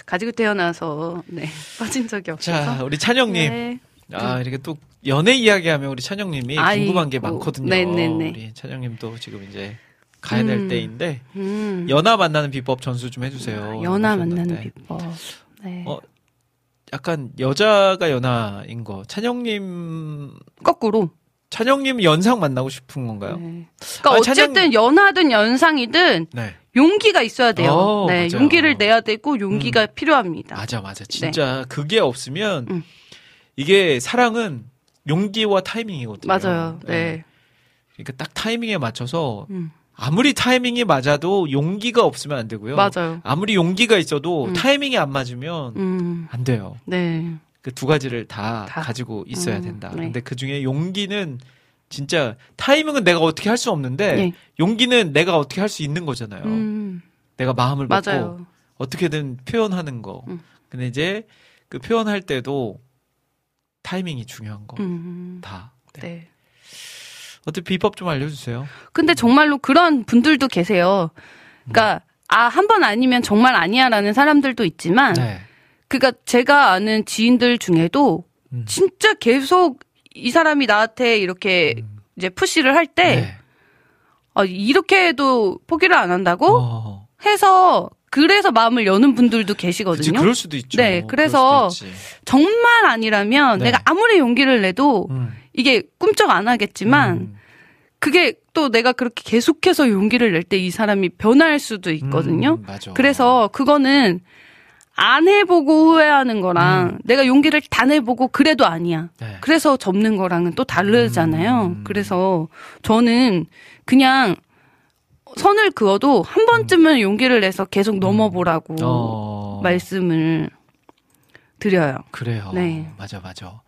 가지고 태어나서, 네, 빠진 적이 없어서. 자, 우리 찬영님. 네. 아, 이렇게 또 연애 이야기하면 우리 찬영님이. 궁금한 게 많거든요. 네네네. 우리 찬영님도 지금 이제 가야 될 음. 때인데 음. 연하 만나는 비법 전수 좀 해주세요. 아, 연하. 만나는 비법. 네. 어, 약간 여자가 연하인 거. 찬영님 거꾸로. 찬영님 연상 만나고 싶은 건가요? 네. 그러니까 아, 어쨌든 연하든 연상이든 네. 용기가 있어야 돼요. 어, 네, 맞아요. 용기를 내야 되고 용기가 필요합니다. 맞아, 맞아. 진짜 그게 없으면 음. 이게 사랑은 용기와 타이밍이거든요. 맞아요. 네. 그러니까 딱 타이밍에 맞춰서 음. 아무리 타이밍이 맞아도 용기가 없으면 안 되고요. 맞아요. 아무리 용기가 있어도 음. 타이밍이 안 맞으면 음. 안 돼요. 네. 그 두 가지를 다, 다. 가지고 있어야 음, 된다. 네. 근데 그 중에 용기는 진짜 타이밍은 내가 어떻게 할 수 없는데 네. 용기는 내가 어떻게 할 수 있는 거잖아요. 음. 내가 마음을 먹고 맞아요. 어떻게든 표현하는 거. 음. 근데 이제 그 표현할 때도 타이밍이 중요한 거. 음. 다. 네. 네. 어떻게 비법 좀 알려주세요. 근데 정말로 그런 분들도 계세요. 그러니까 아, 한 번 아니면 정말 아니야라는 사람들도 있지만 네. 그러니까 제가 아는 지인들 중에도 음. 진짜 계속 이 사람이 나한테 이렇게 음. 이제 푸시를 할때 네. 아, 이렇게 해도 포기를 안 한다고 어. 해서 그래서 마음을 여는 분들도 그치, 계시거든요. 그럴 수도 있죠. 네, 그래서. 정말 아니라면 네. 내가 아무리 용기를 내도 음. 이게 꿈쩍 안 하겠지만 음. 그게 또 내가 그렇게 계속해서 용기를 낼 때 이 사람이 변할 수도 있거든요. 음, 맞아. 그래서 그거는 안 해보고 후회하는 거랑 음. 내가 용기를 다 내보고 그래도 아니야. 네. 그래서 접는 거랑은 또 다르잖아요. 음. 그래서 저는 그냥 선을 그어도 한 번쯤은 용기를 내서 계속 넘어보라고 음. 어. 말씀을 드려요. 그래요. 네. 맞아, 맞아.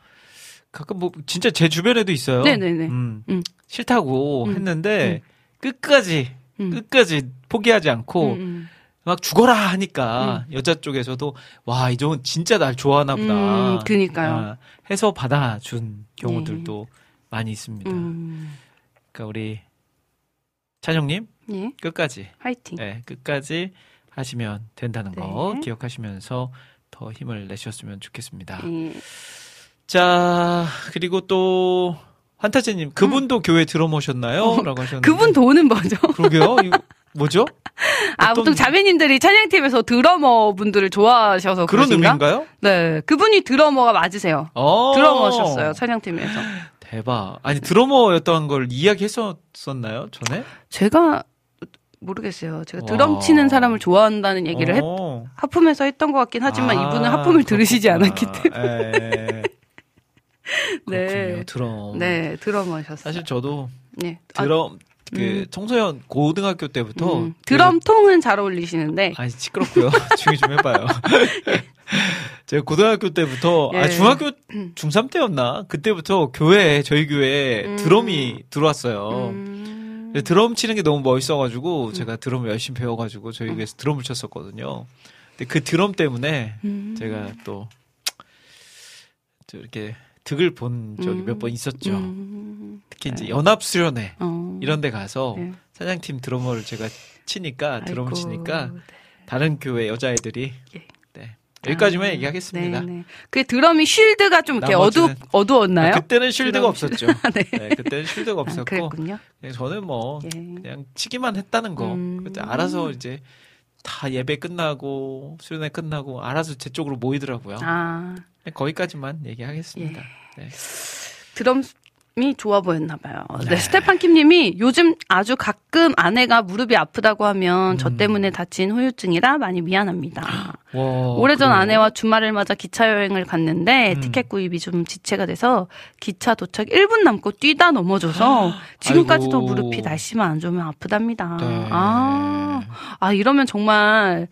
가끔 뭐 진짜 제 주변에도 있어요. 네네네. 음. 음. 싫다고 음. 했는데 끝까지 음. 끝까지 포기하지 않고 음, 음. 막 죽어라 하니까 여자 쪽에서도 와 이종은 진짜 날 좋아하나 보다. 음, 그니까요. 아, 해서 받아준 경우들도 많이 있습니다. 음. 그러니까 우리 찬영님 예, 끝까지 화이팅. 네, 끝까지 하시면 된다는 거 네. 기억하시면서 더 힘을 내셨으면 좋겠습니다. 예. 자 그리고 또 환타제님 그분도 교회 들어모셨나요? 라고 하셨는데 음. 그분 돈은 뭐죠? 그러게요. 뭐죠? 아, 보통 자매님들이 찬양팀에서 드러머 분들을 좋아하셔서 그런 그러신가? 의미인가요? 네, 그분이 드러머가 맞으세요. 어. 드러머셨어요, 찬양팀에서. 대박. 아니 드러머였던 걸 이야기했었었나요? 전에? 제가 모르겠어요. 제가 와. 드럼 치는 사람을 좋아한다는 얘기를 했- 어. 하품에서 했던 것 같긴 하지만 아, 이분은 하품을 들으시지 그렇구나. 않았기 때문에. 예. 네. 그렇군요. 드럼. 네, 드러머셨어요. 사실 저도 네. 아, 드럼 그 청소년 고등학교 때부터 음, 드럼 통은 잘 어울리시는데. 아니 시끄럽고요. 조용히 좀 해봐요. 제가 고등학교 때부터 아 예. 중학교 중3 때였나 그때부터 교회에 저희 교회에 음. 드럼이 들어왔어요. 음, 드럼 치는 게 너무 멋있어가지고 제가 드럼을 열심히 배워가지고 저희 교회에서 드럼을 쳤었거든요. 근데 그 드럼 때문에 음. 제가 또또 이렇게 득을 본 적이 음. 몇번 있었죠. 음, 특히 이제 연합 수련회 어. 이런 데 가서 네. 사장팀 드러머를 제가 치니까 아이고. 치니까 다른 교회 여자애들이 예. 네. 여기까지만 아, 얘기하겠습니다. 네, 네. 그 드럼이 쉴드가 좀 이렇게 어두 어두웠나요? 아, 그때는 쉴드가 드럼 없었죠. 네. 네, 그때는 쉴드가 아, 없었고 그랬군요. 그냥 저는 뭐 예. 그냥 치기만 했다는 거. 음. 알아서 이제 다 예배 끝나고 수련회 끝나고 알아서 제 쪽으로 모이더라고요. 아 거기까지만 얘기하겠습니다. 예. 네. 드럼 이 좋아 보였나 봐요. 네, 스테판 킴님이 요즘 아주 가끔 아내가 무릎이 아프다고 하면 저 음. 때문에 다친 후유증이라 많이 미안합니다. 와, 오래전 그래요? 아내와 주말을 맞아 기차 여행을 갔는데 음. 티켓 구입이 좀 지체가 돼서 기차 도착 1분 남고 뛰다 넘어져서 지금까지도 아이고. 무릎이 날씨만 안 좋으면 아프답니다. 네. 아, 아 이러면 정말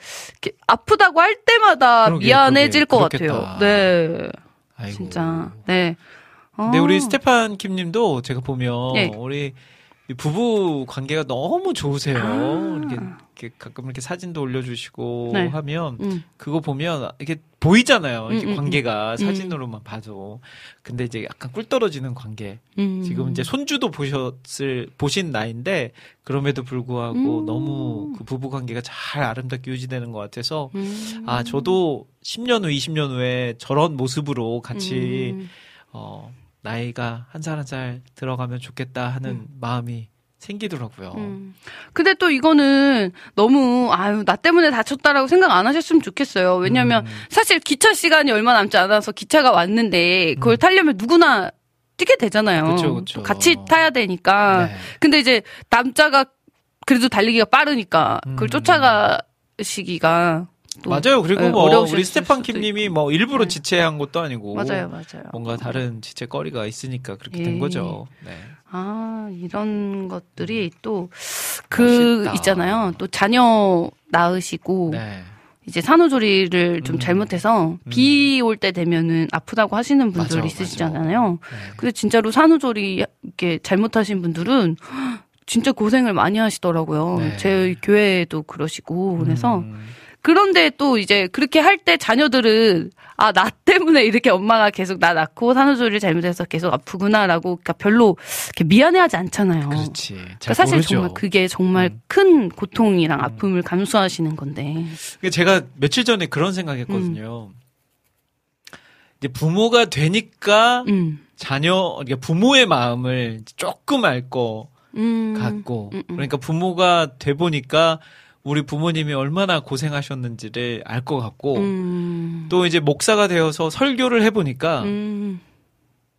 아프다고 할 때마다 그러게, 미안해질 그러게, 것 그렇겠다. 같아요. 네, 아이고. 진짜. 네. 근데 어. 우리 스테판 킴님도 제가 보면 예. 우리 이 부부 관계가 너무 좋으세요. 아. 이렇게, 이렇게 가끔 이렇게 사진도 올려주시고 네. 하면 음. 그거 보면 이게 보이잖아요. 이렇게 음, 음, 관계가 음. 사진으로만 봐도. 근데 이제 약간 꿀 떨어지는 관계. 음. 지금 이제 손주도 보셨을 보신 나이인데 그럼에도 불구하고 음. 너무 그 부부 관계가 잘 아름답게 유지되는 것 같아서 음. 아 저도 10년 후, 20년 후에 저런 모습으로 같이 음. 어 나이가 한 살 한 살 들어가면 좋겠다 하는 마음이 생기더라고요. 음. 근데 또 이거는 너무 아유 나 때문에 다쳤다라고 생각 안 하셨으면 좋겠어요. 왜냐하면 음. 사실 기차 시간이 얼마 남지 않아서 기차가 왔는데 그걸 타려면 누구나 뛰게 되잖아요. 음. 그쵸, 그쵸. 같이 타야 되니까. 네. 근데 이제 남자가 그래도 달리기가 빠르니까 그걸 음. 쫓아가시기가 또 맞아요. 그리고 네, 뭐 우리 스테판 킴님이. 뭐 일부러 네. 지체한 것도 아니고 맞아요, 맞아요. 뭔가 다른 지체거리가 있으니까 그렇게 예. 된 거죠. 네. 아, 이런 것들이 또, 그, 멋있다. 있잖아요. 또 자녀 낳으시고, 네. 이제 산후조리를 좀 음. 잘못해서, 비올 때 되면은 아프다고 하시는 분들 맞아, 있으시잖아요. 네. 근데 진짜로 산후조리 이렇게 잘못하신 분들은, 진짜 고생을 많이 하시더라고요. 네. 제 교회에도 그러시고, 그래서, 음. 그런데 또 이제 그렇게 할 때 자녀들은 아, 나 때문에 이렇게 엄마가 계속 나 낳고 산후조리를 잘못해서 계속 아프구나라고 그러니까 별로 이렇게 미안해하지 않잖아요. 그렇지. 그러니까 잘 사실 모르죠. 정말 그게 정말 음. 큰 고통이랑 아픔을 감수하시는 건데. 제가 며칠 전에 그런 생각했거든요. 이제 부모가 되니까 음. 자녀, 그러니까 부모의 마음을 조금 알것 음. 같고, 음, 음. 그러니까 부모가 돼 보니까 우리 부모님이 얼마나 고생하셨는지를 알 것 같고, 음. 또 이제 목사가 되어서 설교를 해보니까, 음.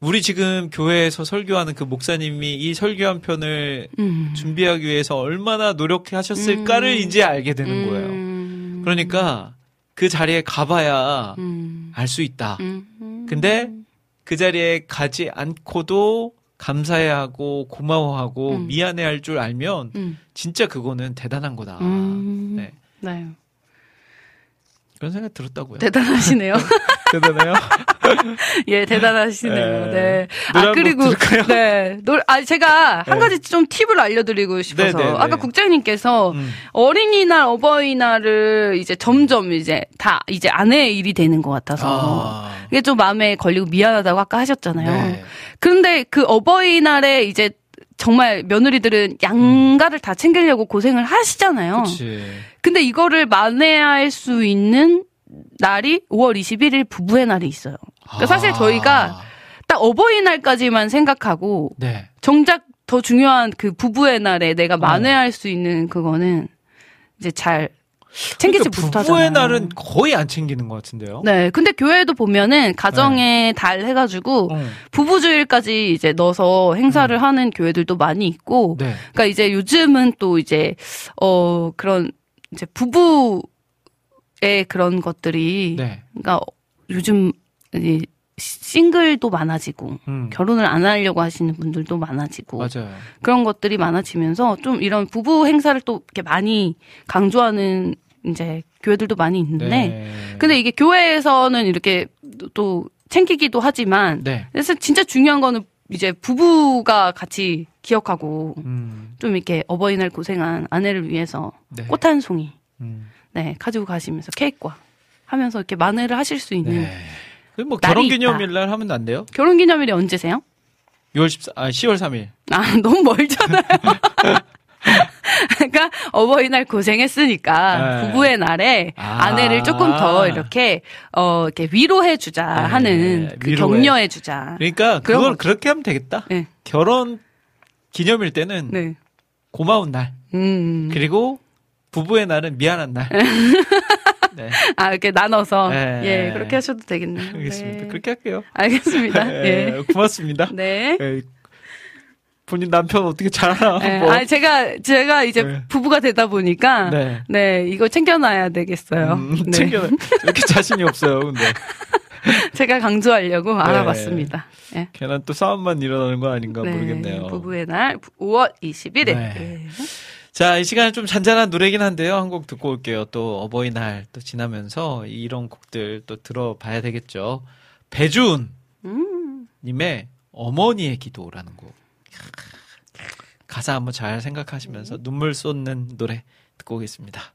우리 지금 교회에서 설교하는 그 목사님이 이 설교 한 편을 음. 준비하기 위해서 얼마나 노력하셨을까를 음. 이제 알게 되는 거예요. 음. 그러니까 그 자리에 가봐야 음. 알수 있다. 음. 근데 그 자리에 가지 않고도 감사해야 하고 고마워하고 음. 미안해할 줄 알면 음. 진짜 그거는 대단한 거다. 음. 네. 네. 그런 생각 들었다고요. 대단하시네요. 대단해요. 예, 대단하시네요. 네. 네. 노래 아, 그리고? 네. 노, 아, 제가 한 네. 가지 좀 팁을 알려 드리고 싶어서. 네, 네, 네. 아까 국장님께서 음. 어린이날, 어버이날을 이제 점점 이제 다 이제 아내의 일이 되는 것 같아서. 아. 이게 좀 마음에 걸리고 미안하다고 아까 하셨잖아요. 네. 그런데 그 어버이날에 이제 정말 며느리들은 양가를 다 챙기려고 고생을 하시잖아요. 그치. 근데 이거를 만회할 수 있는 날이 5월 21일 부부의 날이 있어요. 그러니까 사실 아. 저희가 딱 어버이날까지만 생각하고 네. 정작 더 중요한 그 부부의 날에 내가 만회할 수 있는 그거는 이제 잘 챙기지 그러니까 못하잖아요. 부부의 날은 거의 안 챙기는 것 같은데요. 네, 근데 교회도 보면은 가정의 달 해가지고 음. 부부 주일까지 이제 넣어서 행사를 하는 교회들도 많이 있고, 네. 그러니까 이제 요즘은 또 이제 어 그런 이제 부부의 그런 것들이, 네. 그러니까 요즘 이 싱글도 많아지고 음. 결혼을 안 하려고 하시는 분들도 많아지고 맞아요. 그런 것들이 많아지면서 좀 이런 부부 행사를 또 이렇게 많이 강조하는 이제 교회들도 많이 있는데 네. 근데 이게 교회에서는 이렇게 또 챙기기도 하지만 네. 그래서 진짜 중요한 거는 이제 부부가 같이 기억하고 음. 좀 이렇게 어버이날 고생한 아내를 위해서 네. 꽃한 송이 음. 네 가지고 가시면서 케이크와 하면서 이렇게 만회를 하실 수 있는 네. 그 뭐 날이 결혼 기념일 날 하면 안 돼요? 결혼 기념일이 언제세요? 6월 14, 아, 10월 3일. 아 너무 멀잖아요. 그러니까 어버이날 고생했으니까 네. 부부의 날에 아. 아내를 조금 더 이렇게 어 이렇게 위로해 주자 네, 하는 그. 격려해 주자. 그러니까 그걸 거죠. 그렇게 하면 되겠다. 네. 결혼 기념일 때는 네. 고마운 날 음. 그리고 부부의 날은 미안한 날. 네, 아 이렇게 나눠서 네. 예 그렇게 하셔도 되겠네요. 알겠습니다. 네. 그렇게 할게요. 알겠습니다. 네, 예. 고맙습니다. 네. 예, 본인 남편 어떻게 잘하나 네. 뭐. 아 제가 제가 이제 네. 부부가 되다 보니까 네. 네, 이거 챙겨놔야 되겠어요. 음, 네. 챙겨 이렇게 자신이 없어요. 근데 제가 강조하려고 알아봤습니다. 네. 괜한 또 싸움만 일어나는 거 아닌가 네, 모르겠네요. 부부의 날 5월 21일. 네. 자, 이 시간은 좀 잔잔한 노래긴 한데요. 한 곡 듣고 올게요. 또 어버이날 또 지나면서 이런 곡들 또 들어봐야 되겠죠. 배준 음. 님의 어머니의 기도라는 곡. 가사 한번 잘 생각하시면서 눈물 쏟는 노래 듣고 오겠습니다.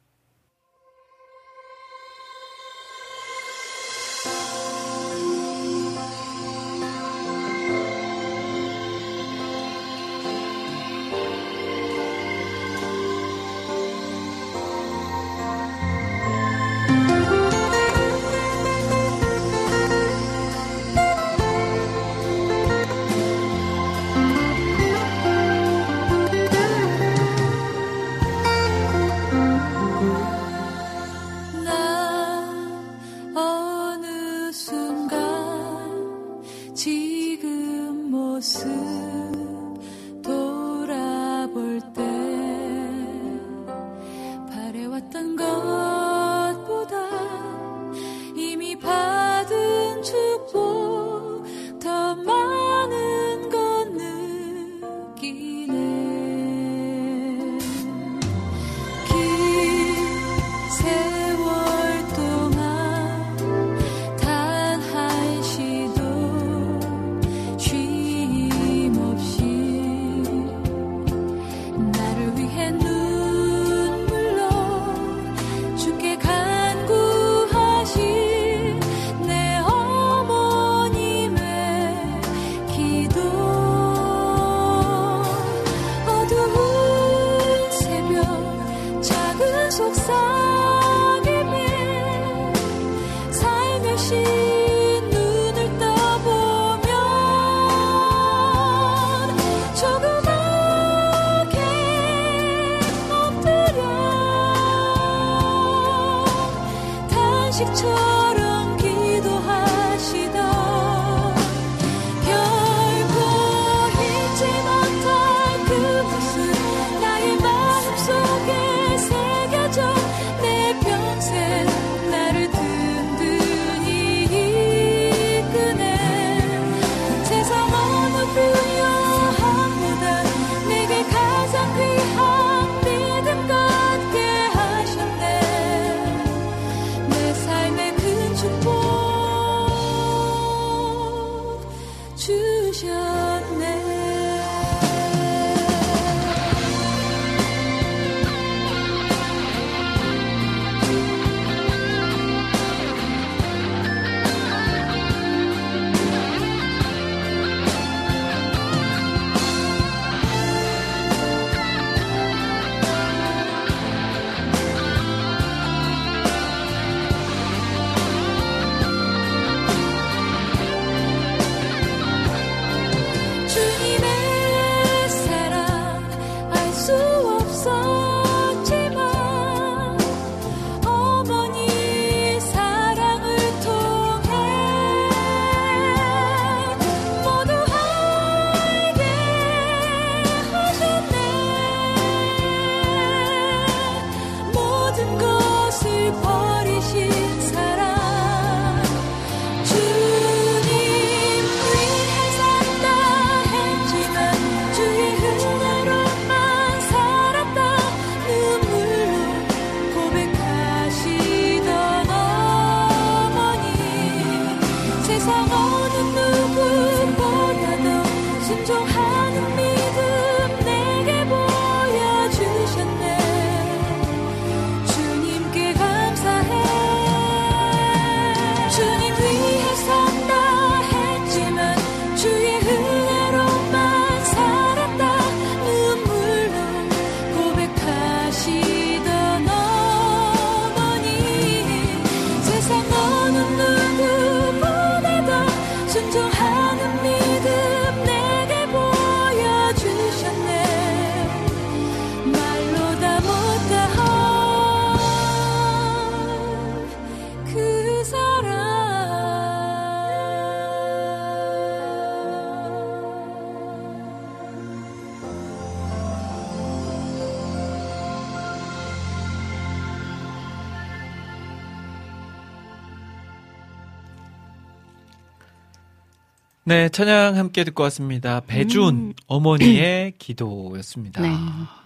네, 찬양 함께 듣고 왔습니다. 배준 어머니의 기도였습니다. 네.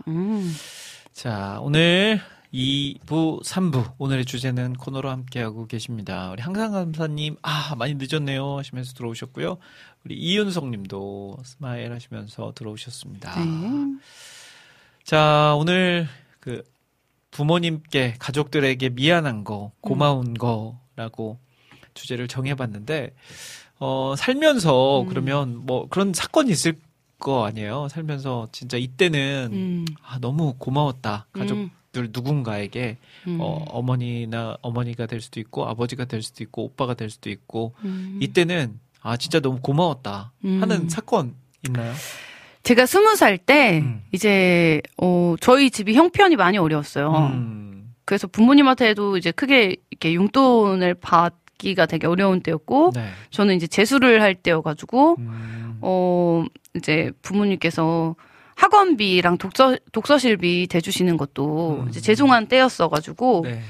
음. 자, 오늘 2부, 3부 오늘의 주제는 코너로 함께하고 계십니다. 우리 항상 감사님, 아 많이 늦었네요 하시면서 들어오셨고요. 우리 이윤성님도 smile 하시면서 들어오셨습니다. 네. 자, 오늘 그 부모님께 가족들에게 미안한 거, 고마운 거라고 주제를 정해봤는데 어 살면서 음. 그러면 뭐 그런 사건이 있을 거 아니에요. 살면서 진짜 이때는 음. 아 너무 고마웠다 가족들 누군가에게 음. 어, 어머니나 어머니가 될 수도 있고 아버지가 될 수도 있고 오빠가 될 수도 있고 음. 이때는 아 진짜 너무 고마웠다 음. 하는 사건 있나요? 제가 스무 살때 음. 이제 어 저희 집이 형편이 많이 어려웠어요. 음. 그래서 부모님한테도 이제 크게 이렇게 용돈을 받 기가 되게 어려운 때였고 네. 저는 이제 재수를 할 때여가지고 음. 어 이제 부모님께서 학원비랑 독서 독서실비 대주시는 것도 음. 이제 죄송한 때였어가지고 네.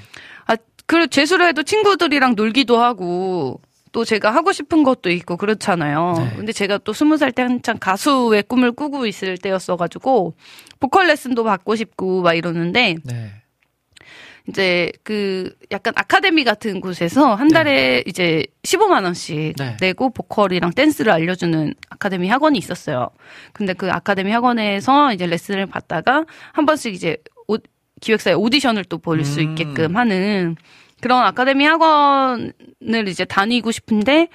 그 재수를 해도 친구들이랑 놀기도 하고 또 제가 하고 싶은 것도 있고 그렇잖아요. 네. 근데 제가 또 스무 살 때 한창 가수의 꿈을 꾸고 있을 때였어가지고 보컬 레슨도 받고 싶고 막 이러는데 네. 이제 그 약간 아카데미 같은 곳에서 한 달에 이제 15만 원씩 네. 내고 보컬이랑 댄스를 알려주는 아카데미 학원이 있었어요. 근데 그 아카데미 학원에서 이제 레슨을 받다가 한 번씩 이제 오- 기획사의 오디션을 또 볼수 음. 있게끔 하는 그런 아카데미 학원을 이제 다니고 싶은데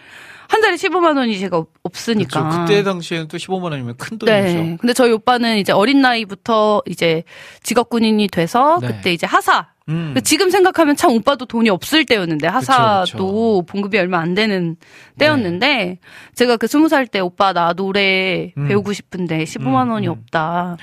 한 달에 15만 원이 제가 없- 없으니까. 그렇죠. 그때 당시에는 또 15만 원이면 큰 돈이죠. 네. 근데 저희 오빠는 이제 어린 나이부터 이제 직업 군인이 돼서 네. 그때 이제 하사 음. 그 지금 생각하면 참 오빠도 돈이 없을 때였는데 하사도 그쵸. 봉급이 얼마 안 되는 때였는데 제가 그 스무 살 때 오빠 나 노래 음. 배우고 싶은데 15만 음, 원이 음. 없다.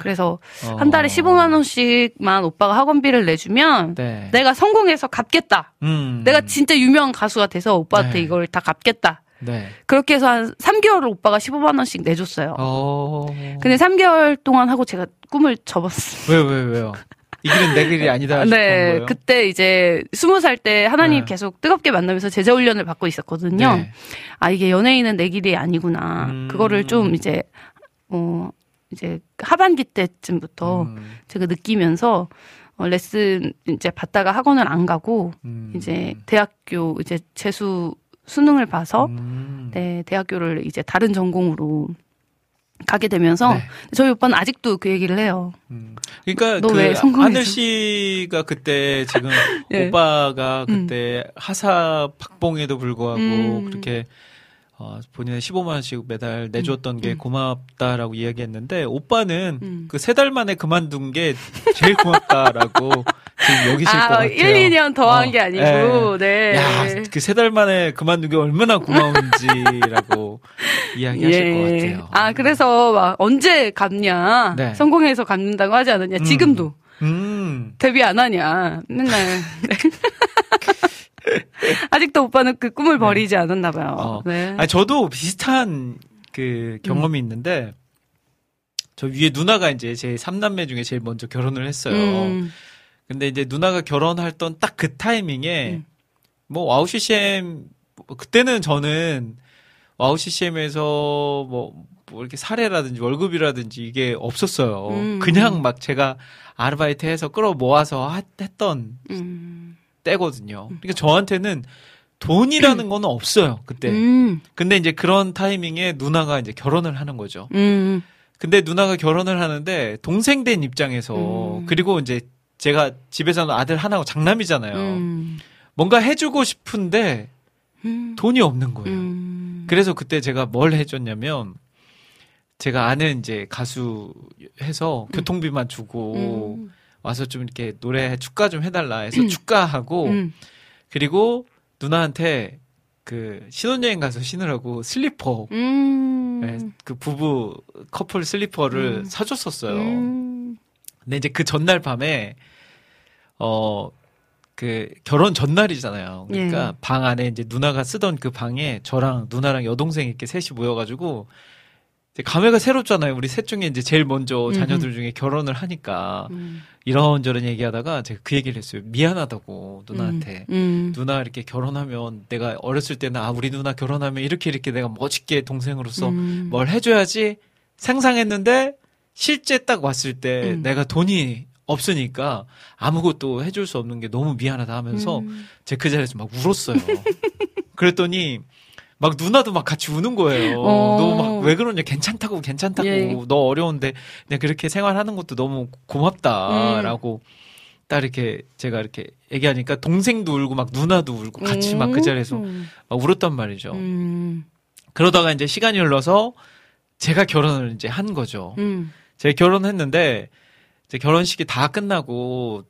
그래서 어. 한 달에 15만 원씩만 오빠가 학원비를 내주면 네. 내가 성공해서 갚겠다. 음. 내가 진짜 유명한 가수가 돼서 오빠한테 네. 이걸 다 갚겠다. 네. 그렇게 해서 한 3개월을 오빠가 15만 원씩 내줬어요. 어. 근데 3개월 동안 하고 제가 꿈을 접었어요. 왜, 왜, 왜요? 이 길은 내 길이 아니다 네, 거예요. 그때 이제 스무 살 때 하나님 네. 계속 뜨겁게 만나면서 제자 훈련을 받고 있었거든요. 네. 아 이게 연예인은 내 길이 아니구나. 음. 그거를 좀 이제 어 이제 하반기 때쯤부터 음. 제가 느끼면서 어, 레슨 이제 받다가 학원을 안 가고 음. 이제 대학교 이제 재수 수능을 봐서 음. 네 대학교를 이제 다른 전공으로 가게 되면서 네. 저희 오빠는 아직도 그 얘기를 해요. 음. 그러니까 그? 하늘 씨가 그때 지금 예. 오빠가 그때 하사 박봉에도 불구하고 음. 그렇게 어, 본인의 15만 원씩 매달 내줬던 게 음. 고맙다라고 이야기했는데 오빠는 음. 그세 달 만에 그만둔 게 제일 고맙다라고 지금 여기실 것 아, 같아요. 1, 2년 더한 어, 게 아니고, 네. 야, 그 세 달 만에 그만둔 게 얼마나 고마운지라고 이야기하실 것 같아요. 아, 그래서 막 언제 갚냐. 네. 성공해서 갚는다고 하지 않았냐. 음. 지금도. 음. 데뷔 안 하냐. 맨날. 네. 아직도 오빠는 그 꿈을 버리지 않았나 봐요. 어. 네. 아니, 저도 비슷한 그 경험이 있는데, 저 위에 누나가 이제 제 삼남매 중에 제일 먼저 결혼을 했어요. 음. 근데 이제 누나가 결혼했던 딱 그 타이밍에, 음. 뭐, WOW CCM, 뭐 그때는 저는 WOW CCM에서 뭐, 뭐 이렇게 사례라든지 월급이라든지 이게 없었어요. 음. 그냥 막 제가 아르바이트 해서 끌어 모아서 하- 했던 음. 때거든요. 그러니까 저한테는 돈이라는 거는 없어요, 그때. 음. 근데 이제 그런 타이밍에 누나가 이제 결혼을 하는 거죠. 음. 근데 누나가 결혼을 하는데 동생 된 입장에서 음. 그리고 이제 제가 집에서는 아들 하나고 장남이잖아요. 음. 뭔가 해주고 싶은데 음. 돈이 없는 거예요. 음. 그래서 그때 제가 뭘 해줬냐면 제가 아는 이제 가수 해서 교통비만 주고 음. 와서 좀 이렇게 노래 축가 좀 해달라 해서 축가하고 음. 그리고 누나한테 그 신혼여행 가서 신으라고 슬리퍼 음. 네, 그 부부 커플 슬리퍼를 음. 사줬었어요. 음. 근데 이제 그 전날 밤에 어 그 결혼 전날이잖아요. 그러니까 예. 방 안에 이제 누나가 쓰던 그 방에 저랑 누나랑 여동생 이렇게 셋이 모여가지고 이제 감회가 새롭잖아요. 우리 셋 중에 이제 제일 먼저. 자녀들 중에 결혼을 하니까 음. 이런저런 얘기하다가 제가 그 얘기를 했어요. 미안하다고 누나한테. 음. 누나 이렇게 결혼하면 내가 어렸을 때는 아 우리 누나 결혼하면 이렇게 이렇게 내가 멋있게 동생으로서 음. 뭘 해줘야지 상상했는데 실제 딱 왔을 때 음. 내가 돈이 없으니까 아무것도 해줄 수 없는 게 너무 미안하다 하면서 음. 제가 그 자리에서 막 울었어요. 그랬더니 막 누나도 막 같이 우는 거예요. 어. 너막 왜 그러냐 괜찮다고 괜찮다고 예. 너 어려운데 그냥 그렇게 생활하는 것도 너무 고맙다라고 딱 이렇게 제가 이렇게 얘기하니까 동생도 울고 막 누나도 울고 같이 막그 자리에서 음. 막 울었단 말이죠. 음. 그러다가 이제 시간이 흘러서 제가 결혼을 이제 한 거죠. 음. 제가 결혼했는데 이제 결혼식이 다 끝나고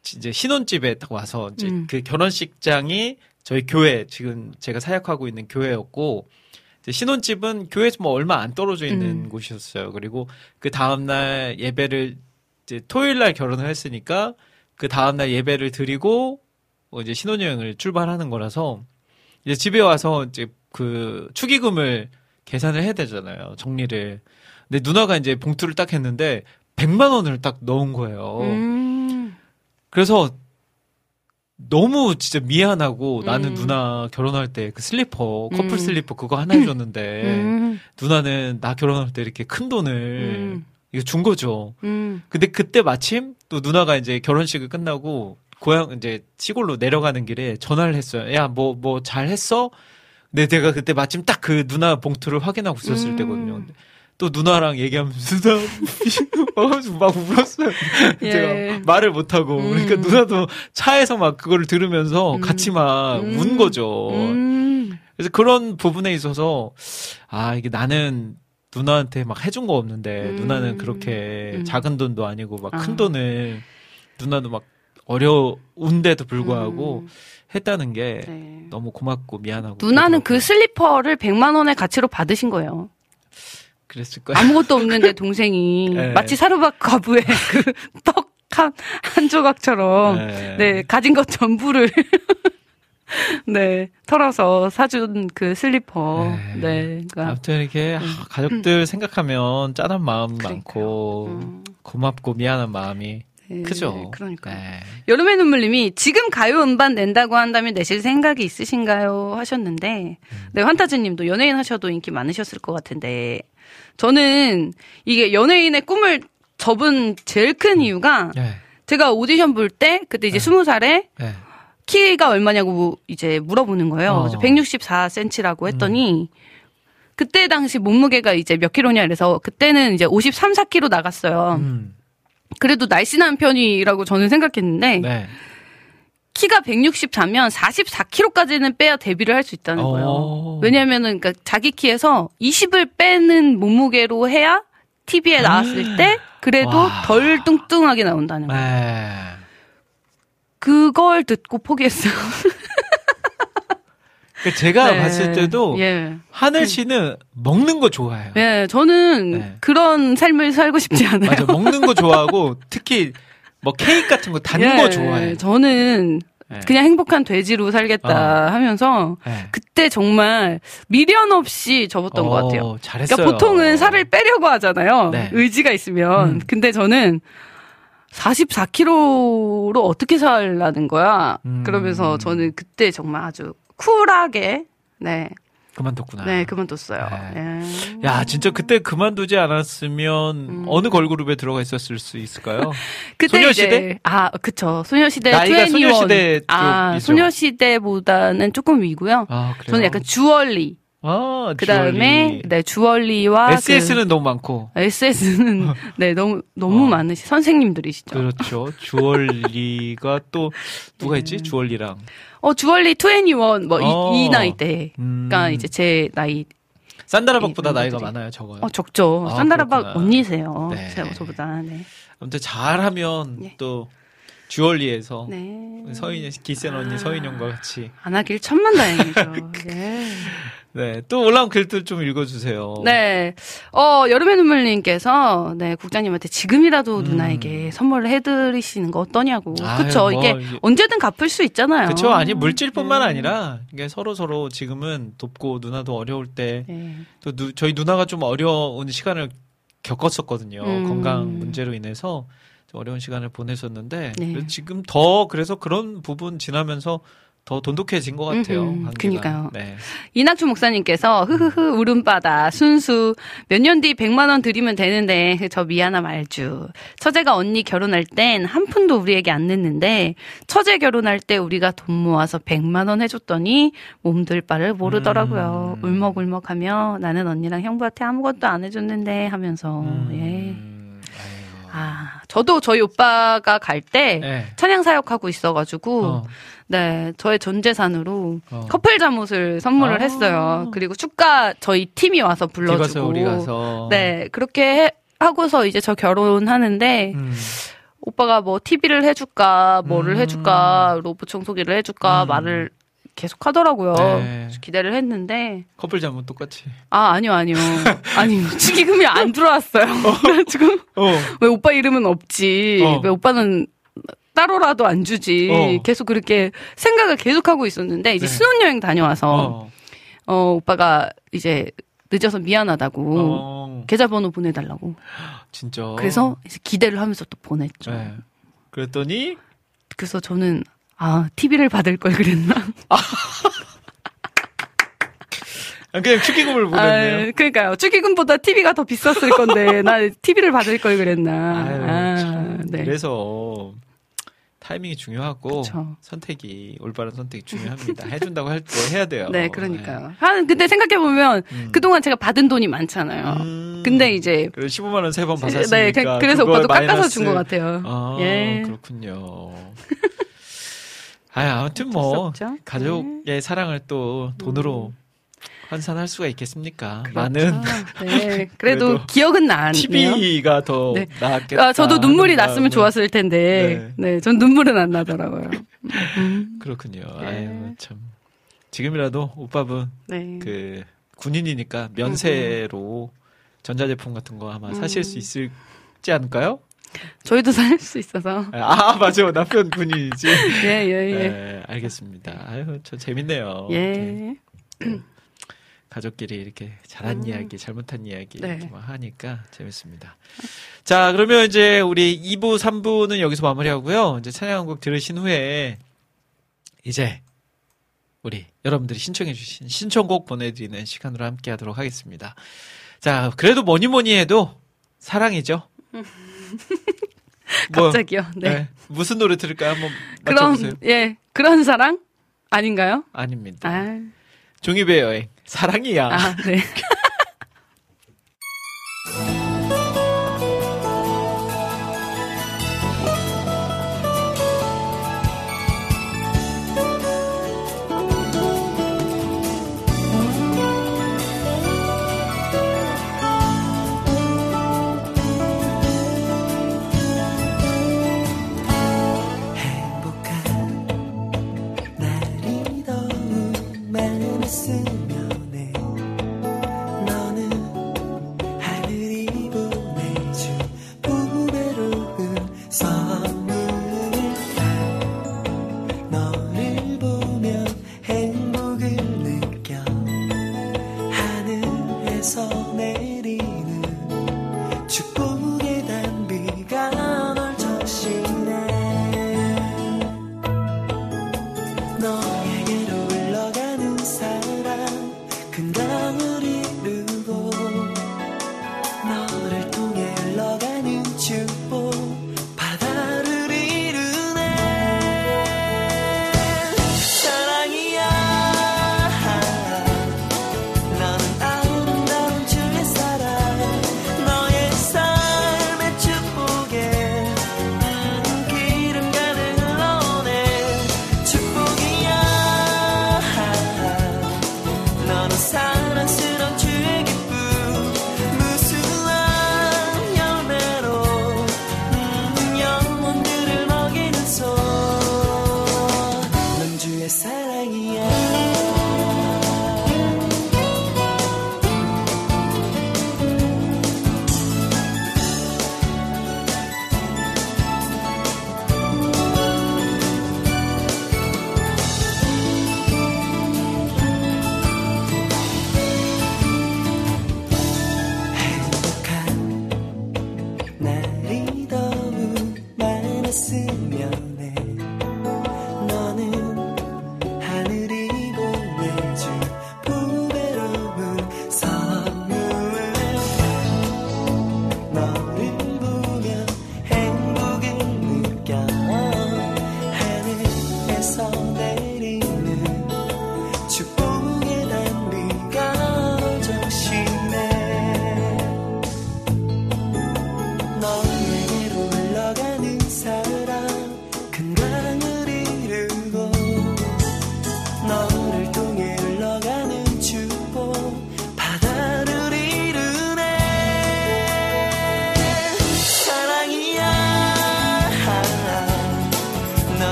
이제 신혼집에 딱 와서 이제 음. 그 결혼식장이 저희 교회 지금 제가 사역하고 있는 교회였고 신혼집은 교회에서 뭐 얼마 안 떨어져 있는 음. 곳이었어요. 그리고 그 다음 날 예배를 이제 토요일 날 결혼을 했으니까 그 다음 날 예배를 드리고 뭐 이제 신혼여행을 출발하는 거라서 이제 집에 와서 이제 그 축의금을 계산을 해야 되잖아요. 정리를. 근데 누나가 이제 봉투를 딱 했는데 100만 원을 딱 넣은 거예요. 음. 그래서 너무 진짜 미안하고 나는 음. 누나 결혼할 때 그 슬리퍼, 커플 음. 슬리퍼 그거 하나 해줬는데 음. 누나는 나 결혼할 때 이렇게 큰 돈을 음. 이거 준 거죠. 음. 근데 그때 마침 또 누나가 이제 결혼식을 끝나고 고향 이제 시골로 내려가는 길에 전화를 했어요. 야, 뭐 뭐 잘 했어? 근데 내가 그때 마침 딱 그 누나 봉투를 확인하고 있었을 음. 때거든요. 또 누나랑 얘기하면서 막 울었어요. 예. 제가 말을 못 하고 음. 그러니까 누나도 차에서 막 그거를 들으면서 음. 같이 막 음. 운 거죠. 음. 그래서 그런 부분에 있어서 아 이게 나는 누나한테 막 해준 거 없는데 음. 누나는 그렇게 음. 작은 돈도 아니고 막큰 아. 돈을 누나도 막 어려운데도 불구하고 음. 했다는 게 네. 너무 고맙고 미안하고 누나는 그. 슬리퍼를 100만 원의 가치로 받으신 거예요. 그랬을 거야. 아무것도 없는데 동생이 네. 마치 사르박 가부의 그 떡한 한 조각처럼 네. 네 가진 것 전부를 네 털어서 사준 그 슬리퍼 네. 네, 그러니까 아무튼 이렇게 아, 가족들 생각하면 짠한 마음 많고 음. 고맙고 미안한 마음이 네, 크죠. 그러니까 네. 여름의 눈물님이 지금 가요 음반 낸다고 한다면 내실 생각이 있으신가요 하셨는데 음. 네 환타즈님도 연예인 하셔도 인기 많으셨을 것 같은데 저는 이게 연예인의 꿈을 접은 제일 큰 이유가 네. 제가 오디션 볼 때 그때 이제 스무 살에 네. 키가 얼마냐고 이제 물어보는 거예요. 어. 그래서 164cm라고 했더니 그때 당시 몸무게가 이제 몇 킬로냐 그래서 그때는 이제 53, 4kg 나갔어요. 음. 그래도 날씬한 편이라고 저는 생각했는데 네. 키가 164면 44kg까지는 빼야 데뷔를 할 수 있다는 어. 거예요. 왜냐면은 그러니까 자기 키에서 20을 빼는 몸무게로 해야 TV에 나왔을 때 그래도 와. 덜 뚱뚱하게 나온다는 거예요. 네. 그걸 듣고 포기했어요. 그 제가 네. 봤을 때도 예. 하늘 씨는 먹는 거 좋아해요. 예, 저는 네. 그런 삶을 살고 싶지 않아요. 맞아, 먹는 거 좋아하고 특히 뭐 케이크 같은 거 단거 예, 좋아해. 저는 네. 그냥 행복한 돼지로 살겠다 하면서 네. 그때 정말 미련 없이 접었던 어, 것 같아요. 잘했어요. 그러니까 보통은 살을 빼려고 하잖아요. 네. 의지가 있으면. 음. 근데 저는 44kg로 어떻게 살라는 거야. 음. 그러면서 저는 그때 정말 아주 쿨하게 네, 그만뒀구나. 네 그만뒀어요. 네. 예. 야, 진짜 그때 그만두지 않았으면 음. 어느 걸그룹에 들어가 있었을 수 있을까요? 그때 소녀시대? 이제 아 그쵸 소녀시대 나이가 21. 소녀시대 아 쪽이죠. 소녀시대보다는 조금 위고요. 아, 그래요. 저는 약간 주얼리 아, 그 다음에 네 주얼리와 SS는 너무 많고. 그 SS는 네 너무 너무 어. 많으시 선생님들이시죠. 그렇죠. 주얼리가 또 누가 있지? 주얼리랑. 어 주얼리 21뭐이 어. 이 나이 때. 음. 그러니까 이제 제 나이 산다라박보다 이 나이가. 많아요, 적어요. 어 적죠. 아, 산다라박 그렇구나. 언니세요. 네. 제가 저보다. 네. 아무튼 잘하면 예. 또 주얼리에서 네. 서인 기센 언니 아. 서인영과 같이 안 하길 천만 다행이죠. 예. 네 또 올라온 글들 좀 읽어주세요. 네. 어, 여름의 눈물님께서, 네, 국장님한테 지금이라도 음. 누나에게 선물을 해드리시는 거 어떠냐고. 그쵸. 뭐, 이게 언제든 갚을 수 있잖아요. 그쵸 아니 물질뿐만 네. 아니라 이게 서로 서로 지금은 돕고 누나도 어려울 때 네. 또 누- 저희 누나가 좀 어려운 시간을 겪었었거든요. 음. 건강 문제로 인해서 좀 어려운 시간을 보냈었는데 네. 지금 더 그래서 그런 부분 지나면서 더 돈독해진 것 같아요. 관계가. 그니까요. 네. 이낙주 목사님께서, 흐흐흐, 울음바다, 순수, 몇 년 뒤 100만 원 드리면 되는데, 저 미안함 알주. 처제가 언니 결혼할 땐 한 푼도 우리에게 안 냈는데, 처제 결혼할 때 우리가 돈 모아서 100만 원 해줬더니, 몸들 바를 모르더라고요. 음. 울먹울먹 하며, 나는 언니랑 형부한테 아무것도 안 해줬는데, 하면서, 예. 음, 아이고. 아, 저도 저희 오빠가 갈 때, 네. 찬양 사역하고 있어가지고, 어, 네, 저의 전 재산으로 어. 커플 잠옷을 선물을 아. 했어요. 그리고 축가 저희 팀이 와서 불러주고. 우리 가서. 네, 그렇게 해- 하고서 이제 저 결혼하는데 음. 오빠가 뭐 TV를 해줄까, 뭐를 음. 해줄까, 로봇 청소기를 해줄까 음. 말을 계속 하더라고요. 네. 기대를 했는데 커플 잠은 똑같이. 아 아니요 아니요 아니 축의금이 안 들어왔어요. 지금 어. 왜 오빠 이름은 없지? 어. 왜 오빠는 따로라도 안 주지? 어. 계속 그렇게 생각을 계속 하고 있었는데 이제 네. 신혼여행 다녀와서 어. 어, 오빠가 이제 늦어서 미안하다고 어. 계좌번호 보내달라고. 진짜. 그래서 이제 기대를 하면서 또 보냈죠. 네. 그랬더니 그래서 저는 아 TV를 받을 걸 그랬나? 아, 그냥 축의금을 보냈네요. 아, 그러니까요. 축의금보다 TV가 더 비쌌을 건데 나 TV를 받을 걸 그랬나? 아유, 아, 참. 네. 그래서 타이밍이 중요하고 그쵸. 선택이 올바른 선택이 중요합니다. 해준다고 할 때 해야 돼요. 네, 그러니까요. 한 근데 생각해 보면 음. 그동안 제가 받은 돈이 많잖아요. 음. 근데 이제 그래 15만 원 세 번 받았으니까. 네, 그- 그래서 오빠도 깎아서. 준 것 같아요. 아, 예. 그렇군요. 아, 아무튼 뭐. 가족의 사랑을 또 돈으로 환산할 수가 있겠습니까? 그렇죠. 많은 네, 그래도, 그래도 기억은 나네요. TV가 더 네. 나았겠다. 아, 저도 눈물이 났으면 마음에. 좋았을 텐데, 네, 전 눈물은 안 나더라고요. 음, 그렇군요. 네. 아유 참. 지금이라도 오빠분 네. 그 군인이니까 면세로 전자제품 같은 거 아마 사실 음. 수 있을지 않을까요? 저희도 살 수 있어서. 아 맞아요 남편 군인이지. 예, 예, 예. 네, 알겠습니다. 아유 저 재밌네요. 예. 네, 가족끼리 이렇게 잘한 이야기, 잘못한 이야기 네. 이렇게 막 하니까 재밌습니다. 자 그러면 이제 우리 2부, 3부는 여기서 마무리하고요. 이제 찬양곡 들으신 후에 이제 우리 여러분들이 신청해주신 신청곡 보내드리는 시간으로 함께 하도록 하겠습니다. 자, 그래도 뭐니 뭐니 해도 사랑이죠. 뭐, 갑자기요. 네. 네. 무슨 노래 들을까요? 한번 그럼, 맞춰보세요. 예. 그런 사랑? 아닌가요? 아닙니다. 아, 종이배 여행. 사랑이야. 아 네.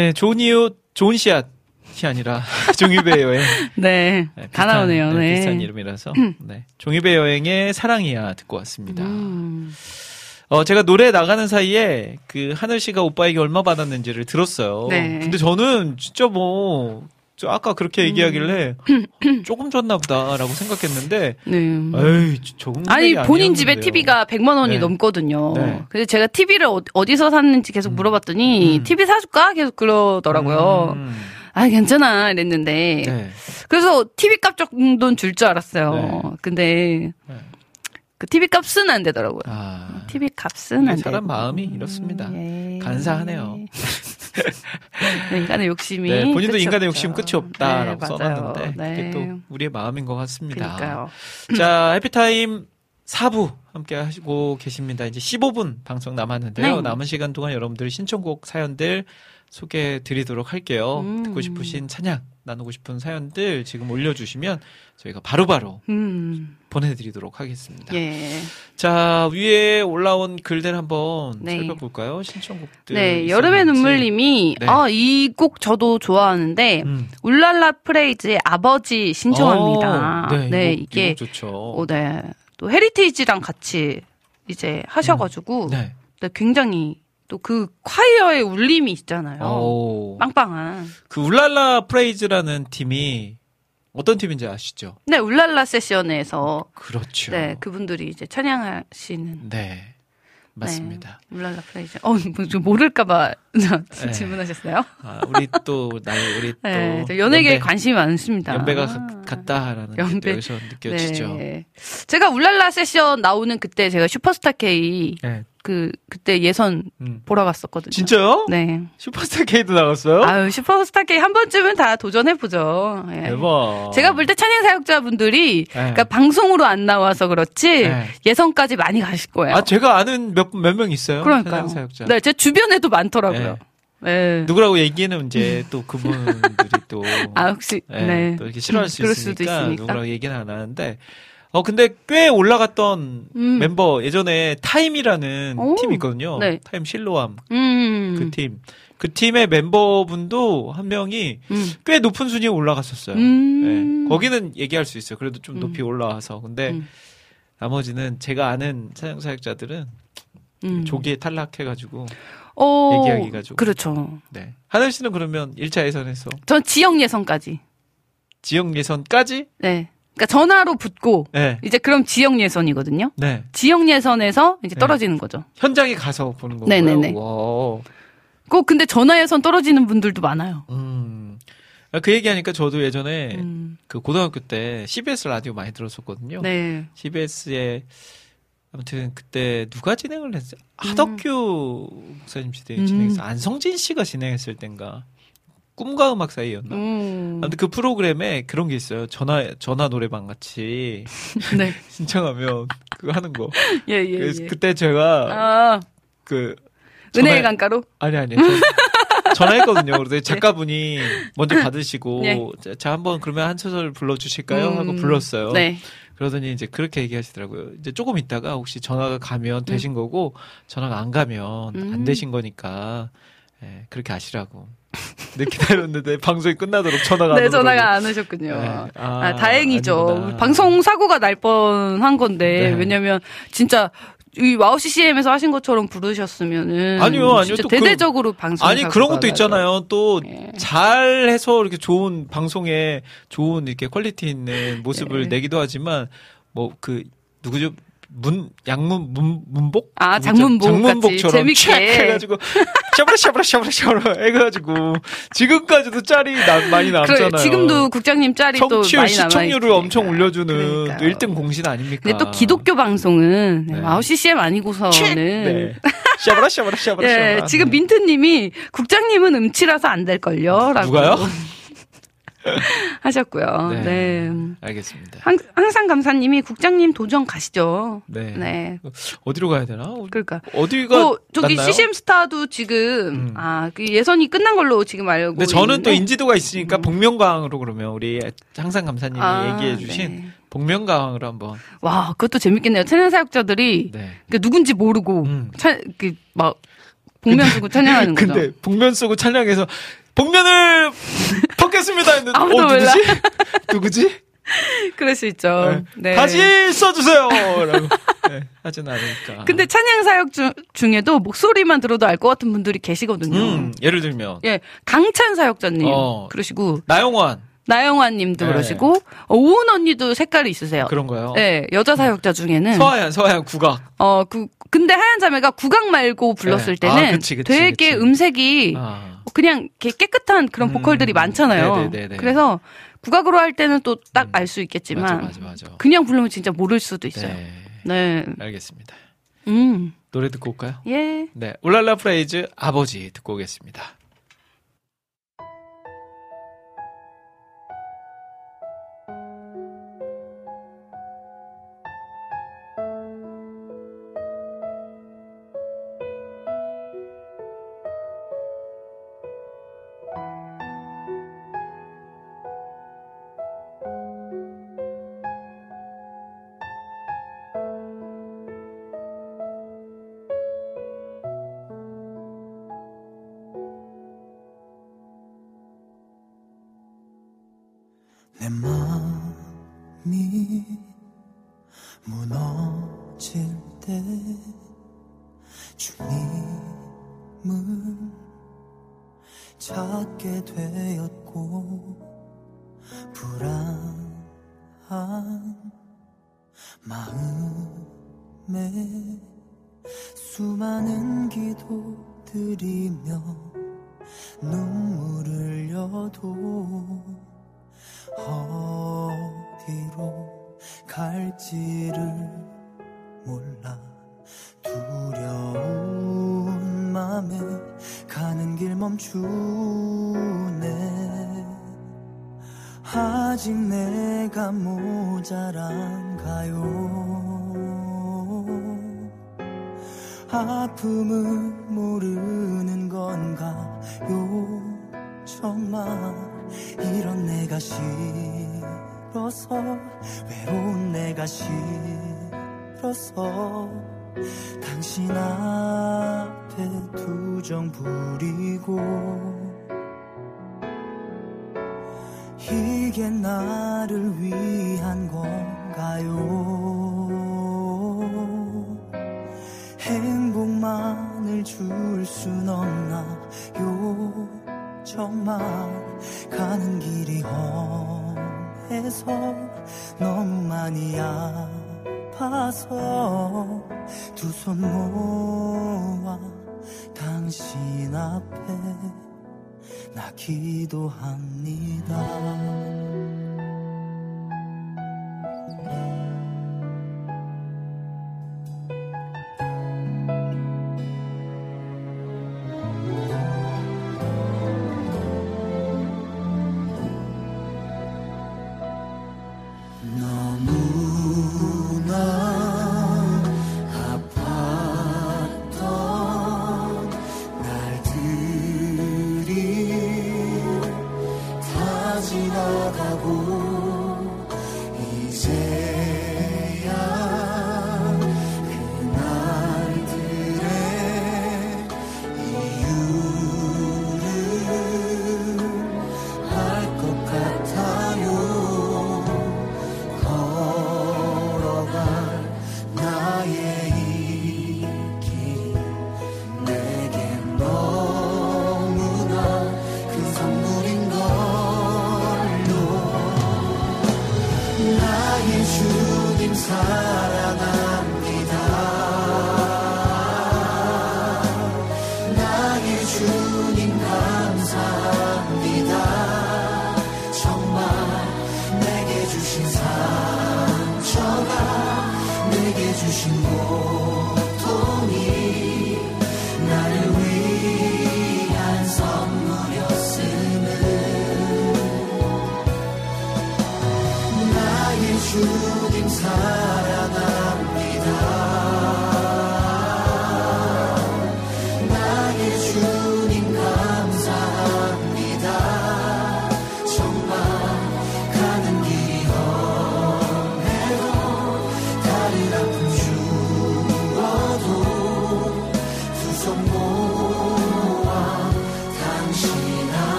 네, 좋은 이유, 좋은 씨앗 이 아니라 종이배 여행. 네. 네, 다 나오네요. 네. 비슷한 이름이라서. 네. 종이배 여행의 사랑이야 듣고 왔습니다. 음. 어, 제가 노래 나가는 사이에 그 하늘 씨가 오빠에게 얼마 받았는지를 들었어요. 네. 근데 저는 진짜 뭐, 저 아까 그렇게 얘기하길래 조금 줬나 보다라고 생각했는데, 네. 에이, 조금 아니 본인 집에 아니었는데요. TV가 100만 원이 네. 넘거든요. 네. 그래서 제가 TV를 어, 디서 샀는지 계속 물어봤더니 음. TV 사줄까 계속 그러더라고요. 음, 아 괜찮아 이랬는데 네. 그래서 TV 값 정도는 줄 줄 알았어요. 네. 근데 네. 그 TV 값은 안 되더라고요. 아, TV 값은 안 돼. 사람 마음이 이렇습니다. 예. 간사하네요. 네, 인간의 욕심이 네, 본인도 인간의. 욕심 끝이 없다라고 네. 써놨는데 네. 그게 또 우리의 마음인 것 같습니다. 그러니까요. 자, 해피타임 4부 함께 하시고 계십니다. 이제 15분 방송 남았는데요. 네. 남은 시간 동안 여러분들 신청곡 사연들 소개해 드리도록 할게요. 음. 듣고 싶으신 찬양, 나누고 싶은 사연들 지금 올려주시면 저희가 바로바로 음, 보내드리도록 하겠습니다. 예. 자, 위에 올라온 글들 한번 네. 살펴볼까요? 신청곡들. 네, 여름의. 눈물님이 네. 아, 이 곡 저도 좋아하는데 음. 울랄라 프레이즈의 아버지 신청합니다. 어, 네, 이 곡, 이게 좋죠. 어, 네. 또 헤리테이지랑 같이 이제 하셔가지고 네. 네, 굉장히 또 그 choir의 울림이 있잖아요. 오. 빵빵한. 그 울랄라 프레이즈라는 팀이 어떤 팀인지 아시죠? 네, 울랄라 세션에서 그렇죠. 네 그분들이 이제 찬양하시는 네. 맞습니다. 네, 울랄라 프레이즈. 어, 뭐좀 모를까봐 네. 질문하셨어요? 아, 우리 또, 나 우리 또. 네, 저 연예계에 연배, 관심이 많습니다. 연배가 가- 같다라는 게 연배. 여기서 느껴지죠. 네. 네. 제가 울랄라 세션 나오는 그때 제가 슈퍼스타 K 그 그때 예선 음. 보러 갔었거든요. 진짜요? 네. 슈퍼스타 K도 나갔어요? 아유 슈퍼스타 K 한 번쯤은 다 도전해 보죠. 예. 대박. 제가 볼 때 찬양 사역자분들이 네. 그러니까 방송으로 안 나와서 그렇지 네. 예선까지 많이 가실 거예요. 아 제가 아는 몇 몇 명 있어요. 그러니까요. 찬양 사역자. 네, 제 주변에도 많더라고요. 네. 누구라고 얘기는 이제 또 그분들이 또 아 혹시 예, 네. 또 이렇게 싫어할 수 그럴 수도 있으니까, 있으니까. 누구라고 얘기는 안 하는데 어 근데 꽤 올라갔던 음. 멤버 예전에 타임이라는 오. 팀이 있거든요. 네. 타임 실로암 음. 그 팀. 그 팀의 멤버분도 한 명이 음. 꽤 높은 순위에 올라갔었어요. 음. 예, 거기는 얘기할 수 있어요. 그래도 좀 음. 높이 올라와서. 근데 음. 나머지는 제가 아는 사양 사역자들은 음. 조기에 탈락해가지고 어, 얘기하기가 좀- 그렇죠. 네. 하늘 씨는 그러면 1차 예선에서 전 지역 예선까지. 지역 예선까지? 네. 그러니까 전화로 붙고 네. 이제 그럼 지역 예선이거든요. 네. 지역 예선에서 이제 네. 떨어지는 거죠. 현장에 가서 보는 거고요. 네네네. 와. 꼭 근데 전화 예선 떨어지는 분들도 많아요. 음. 아, 그 얘기하니까 저도 예전에 음. 그 고등학교 때 CBS 라디오 많이 들었었거든요. 네. CBS에 아무튼 그때 누가 진행을 했지? 하덕규 목사님 시대에 음. 진행했어. 안성진 씨가 진행했을 땐가. 꿈과 음악 사이였나? 음. 아무튼 그 프로그램에 그런 게 있어요. 전화 전화 노래방 같이 네. 신청하면 그거 하는 거. 예, 예, 그래서 예. 그때 제가 아, 그 은혜의 전화- 강가로? 아니 아니 전- 전화했거든요. 그래서 작가분이 먼저 받으시고 네. 자, 자, 한번 그러면 한 소절 불러주실까요? 하고 음. 불렀어요. 네. 그러더니 이제 그렇게 얘기하시더라고요. 이제 조금 있다가 혹시 전화가 가면 되신 거고 전화가 안 가면 안 음. 되신 거니까 예, 그렇게 아시라고. 근데 기다렸는데 방송이 끝나도록 전화가 안 네. 전화가 안 오셨군요. 네. 아, 아, 다행이죠. 아니구나. 방송 사고가 날 뻔한 건데 네. 왜냐면 진짜 이 WOW CCM에서 하신 것처럼 부르셨으면은 아니요, 아니요. 진짜 또 그- 대대적으로 방송 아니 그런 것도 있잖아요. 또 예. 잘해서 이렇게 좋은 방송에 좋은 이렇게 quality 있는 모습을 네. 내기도 하지만 뭐 그 누구죠? 문 양문 문 문복 아? 장문복 장문복처럼 재밌게. 촥 해가지고 샤브라 샤브라 샤브라 샤브라 해가지고 지금까지도 짤이 나, 많이 남잖아요. 그래, 지금도 국장님 짤이 또 많이 남아 시청률을 엄청 올려주는 그러니까요. 또 1등 공신 아닙니까? 근데 또 기독교 방송은 네. 네. WOW CCM 아니고서는 네. 샤브라 샤브라 샤브라 예, 샤브라 지금 네. 민트님이 국장님은 음치라서 안 될 걸요. 라고 누가요? 하셨고요. 네. 네. 알겠습니다. 항, 항상 감사님이 국장님 도전 가시죠. 네. 네. 어디로 가야 되나? 그러니까. 어디가 어, 저기 낫나요? CCM 스타도 지금 음. 아, 그 예선이 끝난 걸로 지금 알고 근데 저는 또 있는데. 인지도가 있으니까 복면가왕으로 그러면 우리 항상 감사님이 아, 얘기해 주신 네. 복면가왕으로 한번 와, 그것도 재밌겠네요. 찬양 사역자들이 네. 그 누군지 모르고 음. 찬, 그, 막, 복면 쓰고 찬양하는 거죠. 근데 복면 쓰고 찬양해서 복면을 벗겠습니다 했는데 어 아무도 누구지? 누구지? 그럴 수 있죠. 네. 다시 써주세요. 라고 네, 하진 않으니까. 근데 찬양 사역 중, 중에도 목소리만 들어도 알 것 같은 분들이 계시거든요. 음, 예를 들면 예, 강찬 사역자님 어. 그러시고 나영환 나영환 님도 네. 그러시고 어, 오은 언니도 색깔이 있으세요. 그런 거요. 예, 여자 사역자 중에는 서하얀 서하얀 국악. 어, 그 근데 하얀 자매가 국악 말고 불렀을 네. 아, 때는 그치, 그치, 되게 그치. 음색이 아. 그냥 이렇게 깨끗한 그런 음, 보컬들이 많잖아요. 네네네네. 그래서 국악으로 할 때는 또 딱 알수 맞아 있겠지만 맞아 맞아. 그냥 부르면 진짜 모를 수도 있어요. 네. 네. 알겠습니다. 음. 노래 듣고 올까요? 예. 네. 울랄라 프레이즈 아버지 듣고 오겠습니다. 날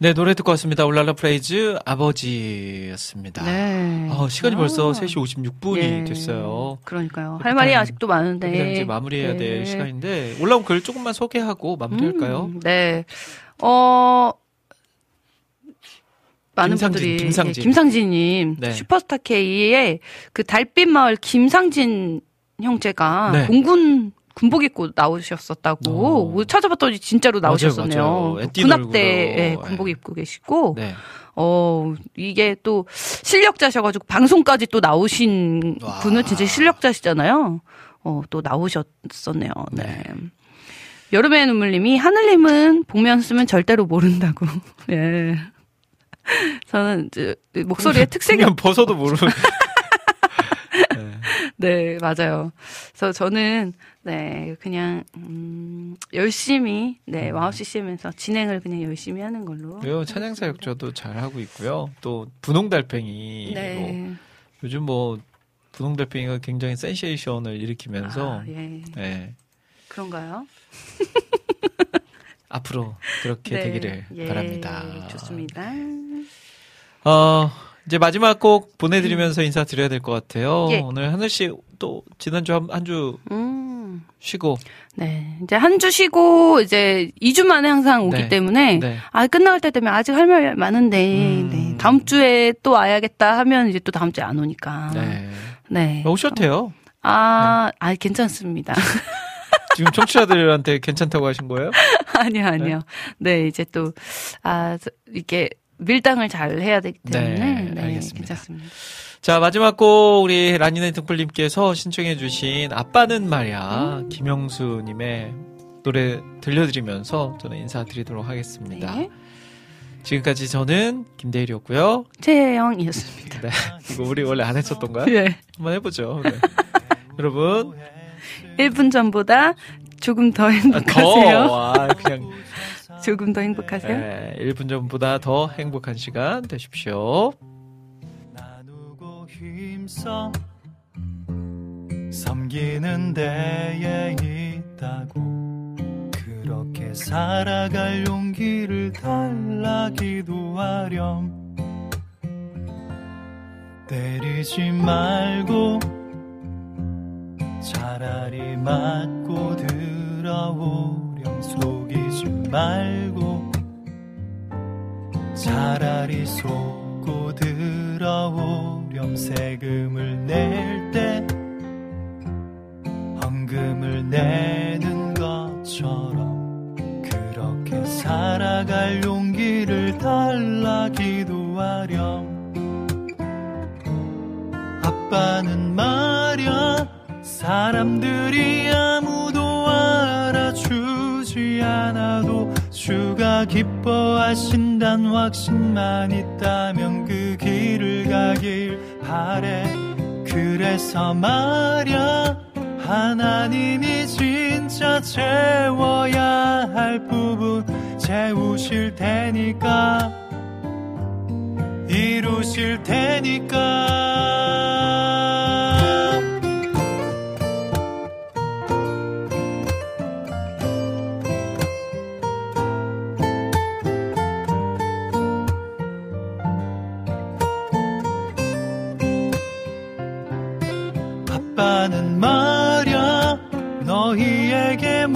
네, 노래 듣고 왔습니다. 울랄라 프레이즈 아버지였습니다. 네. 아, 시간이 아. 벌써 3시 56분이 예. 됐어요. 그러니까요. 할 말이 아직도 많은데. 이제 마무리해야 될 네. 시간인데 올라온 글 조금만 소개하고 마무리할까요? 음, 네. 어, 많은 김상진, 분들이 김상진. 예, 김상진님 네. 슈퍼스타 K의 그 달빛 마을 김상진 형제가 네. 공군 군복 입고 나오셨었다고 어. 뭐 찾아봤더니 진짜로 나오셨었네요. 군악대. 예, 군복 입고 계시고 네. 어, 이게 또 실력자셔가지고 방송까지 또 나오신 와. 분은 진짜 실력자시잖아요. 어, 또 나오셨었네요. 네. 여름의 눈물님이 하늘님은 복면 쓰면 절대로 모른다고. 예. 저는 목소리의 특색이 그냥 벗어도 모르는. 네. 네, 맞아요. 그래서 저는, 네, 그냥, 음, 열심히, 네, 와우 CCM에서 진행을 그냥 열심히 하는 걸로. 그리고 찬양사역저도 잘 하고 있고요. 또 분홍달팽이. 네. 요즘 뭐 분홍달팽이가 굉장히 센세이션을 일으키면서 아, 예. 네. 그런가요? 앞으로 그렇게 네, 되기를 예, 바랍니다. 좋습니다. 어, 이제 마지막 곡 보내드리면서 인사드려야 될 것 같아요. 예. 오늘 하늘 씨 또 지난주 한주 음. 쉬고 네. 이제 한 주 쉬고, 이제 2주 만에 항상 오기 네. 때문에, 네. 아, 끝나갈 때 되면 아직 할 말 많은데, 음. 네. 다음 주에 또 와야겠다 하면 이제 또 다음 주에 안 오니까. 네. 네. 오셔도 돼요. 아, 아, 괜찮습니다. 지금 청취자들한테 괜찮다고 하신 거예요? 아니요, 아니요. 네, 이제 또, 아, 저- 이게 밀당을 잘 해야 되기 때문에. 네, 네, 알겠습니다. 괜찮습니다. 자, 마지막 곡 우리 라니네 등불님께서 신청해주신 아빠는 말야 음. 김영수님의 노래 들려드리면서 저는 인사드리도록 하겠습니다. 네. 지금까지 저는 김대일이었고요. 최혜영이었습니다. 네, 이거 우리 원래 안 했었던가요? 예. 한번 해보죠. 네. 여러분 1분 전보다 조금 더 아, 행복하세요. 더 와, 그냥 조금 더 행복하세요. 네, 1분 전보다 더 행복한 시간 되십시오. 힘써 섬기는 데에 있다고. 그렇게 살아갈 용기를 달라 기도하렴. 때리지 말고 차라리 맞고 들어오렴. 속이지 말고 차라리 속고 들 어오렴 세금을 낼 때 헌금을 내는 것처럼 그렇게 살아갈 용기를 달라 기도하렴. 아빠는 말야 사람들이 아무도 알아주지 않아도 주가 기뻐하신단 확신만 있다면 그 가길 바래. 그래서 말야 하나님이 진짜 채워야 할 부분 채우실 테니까. 이루실 테니까 again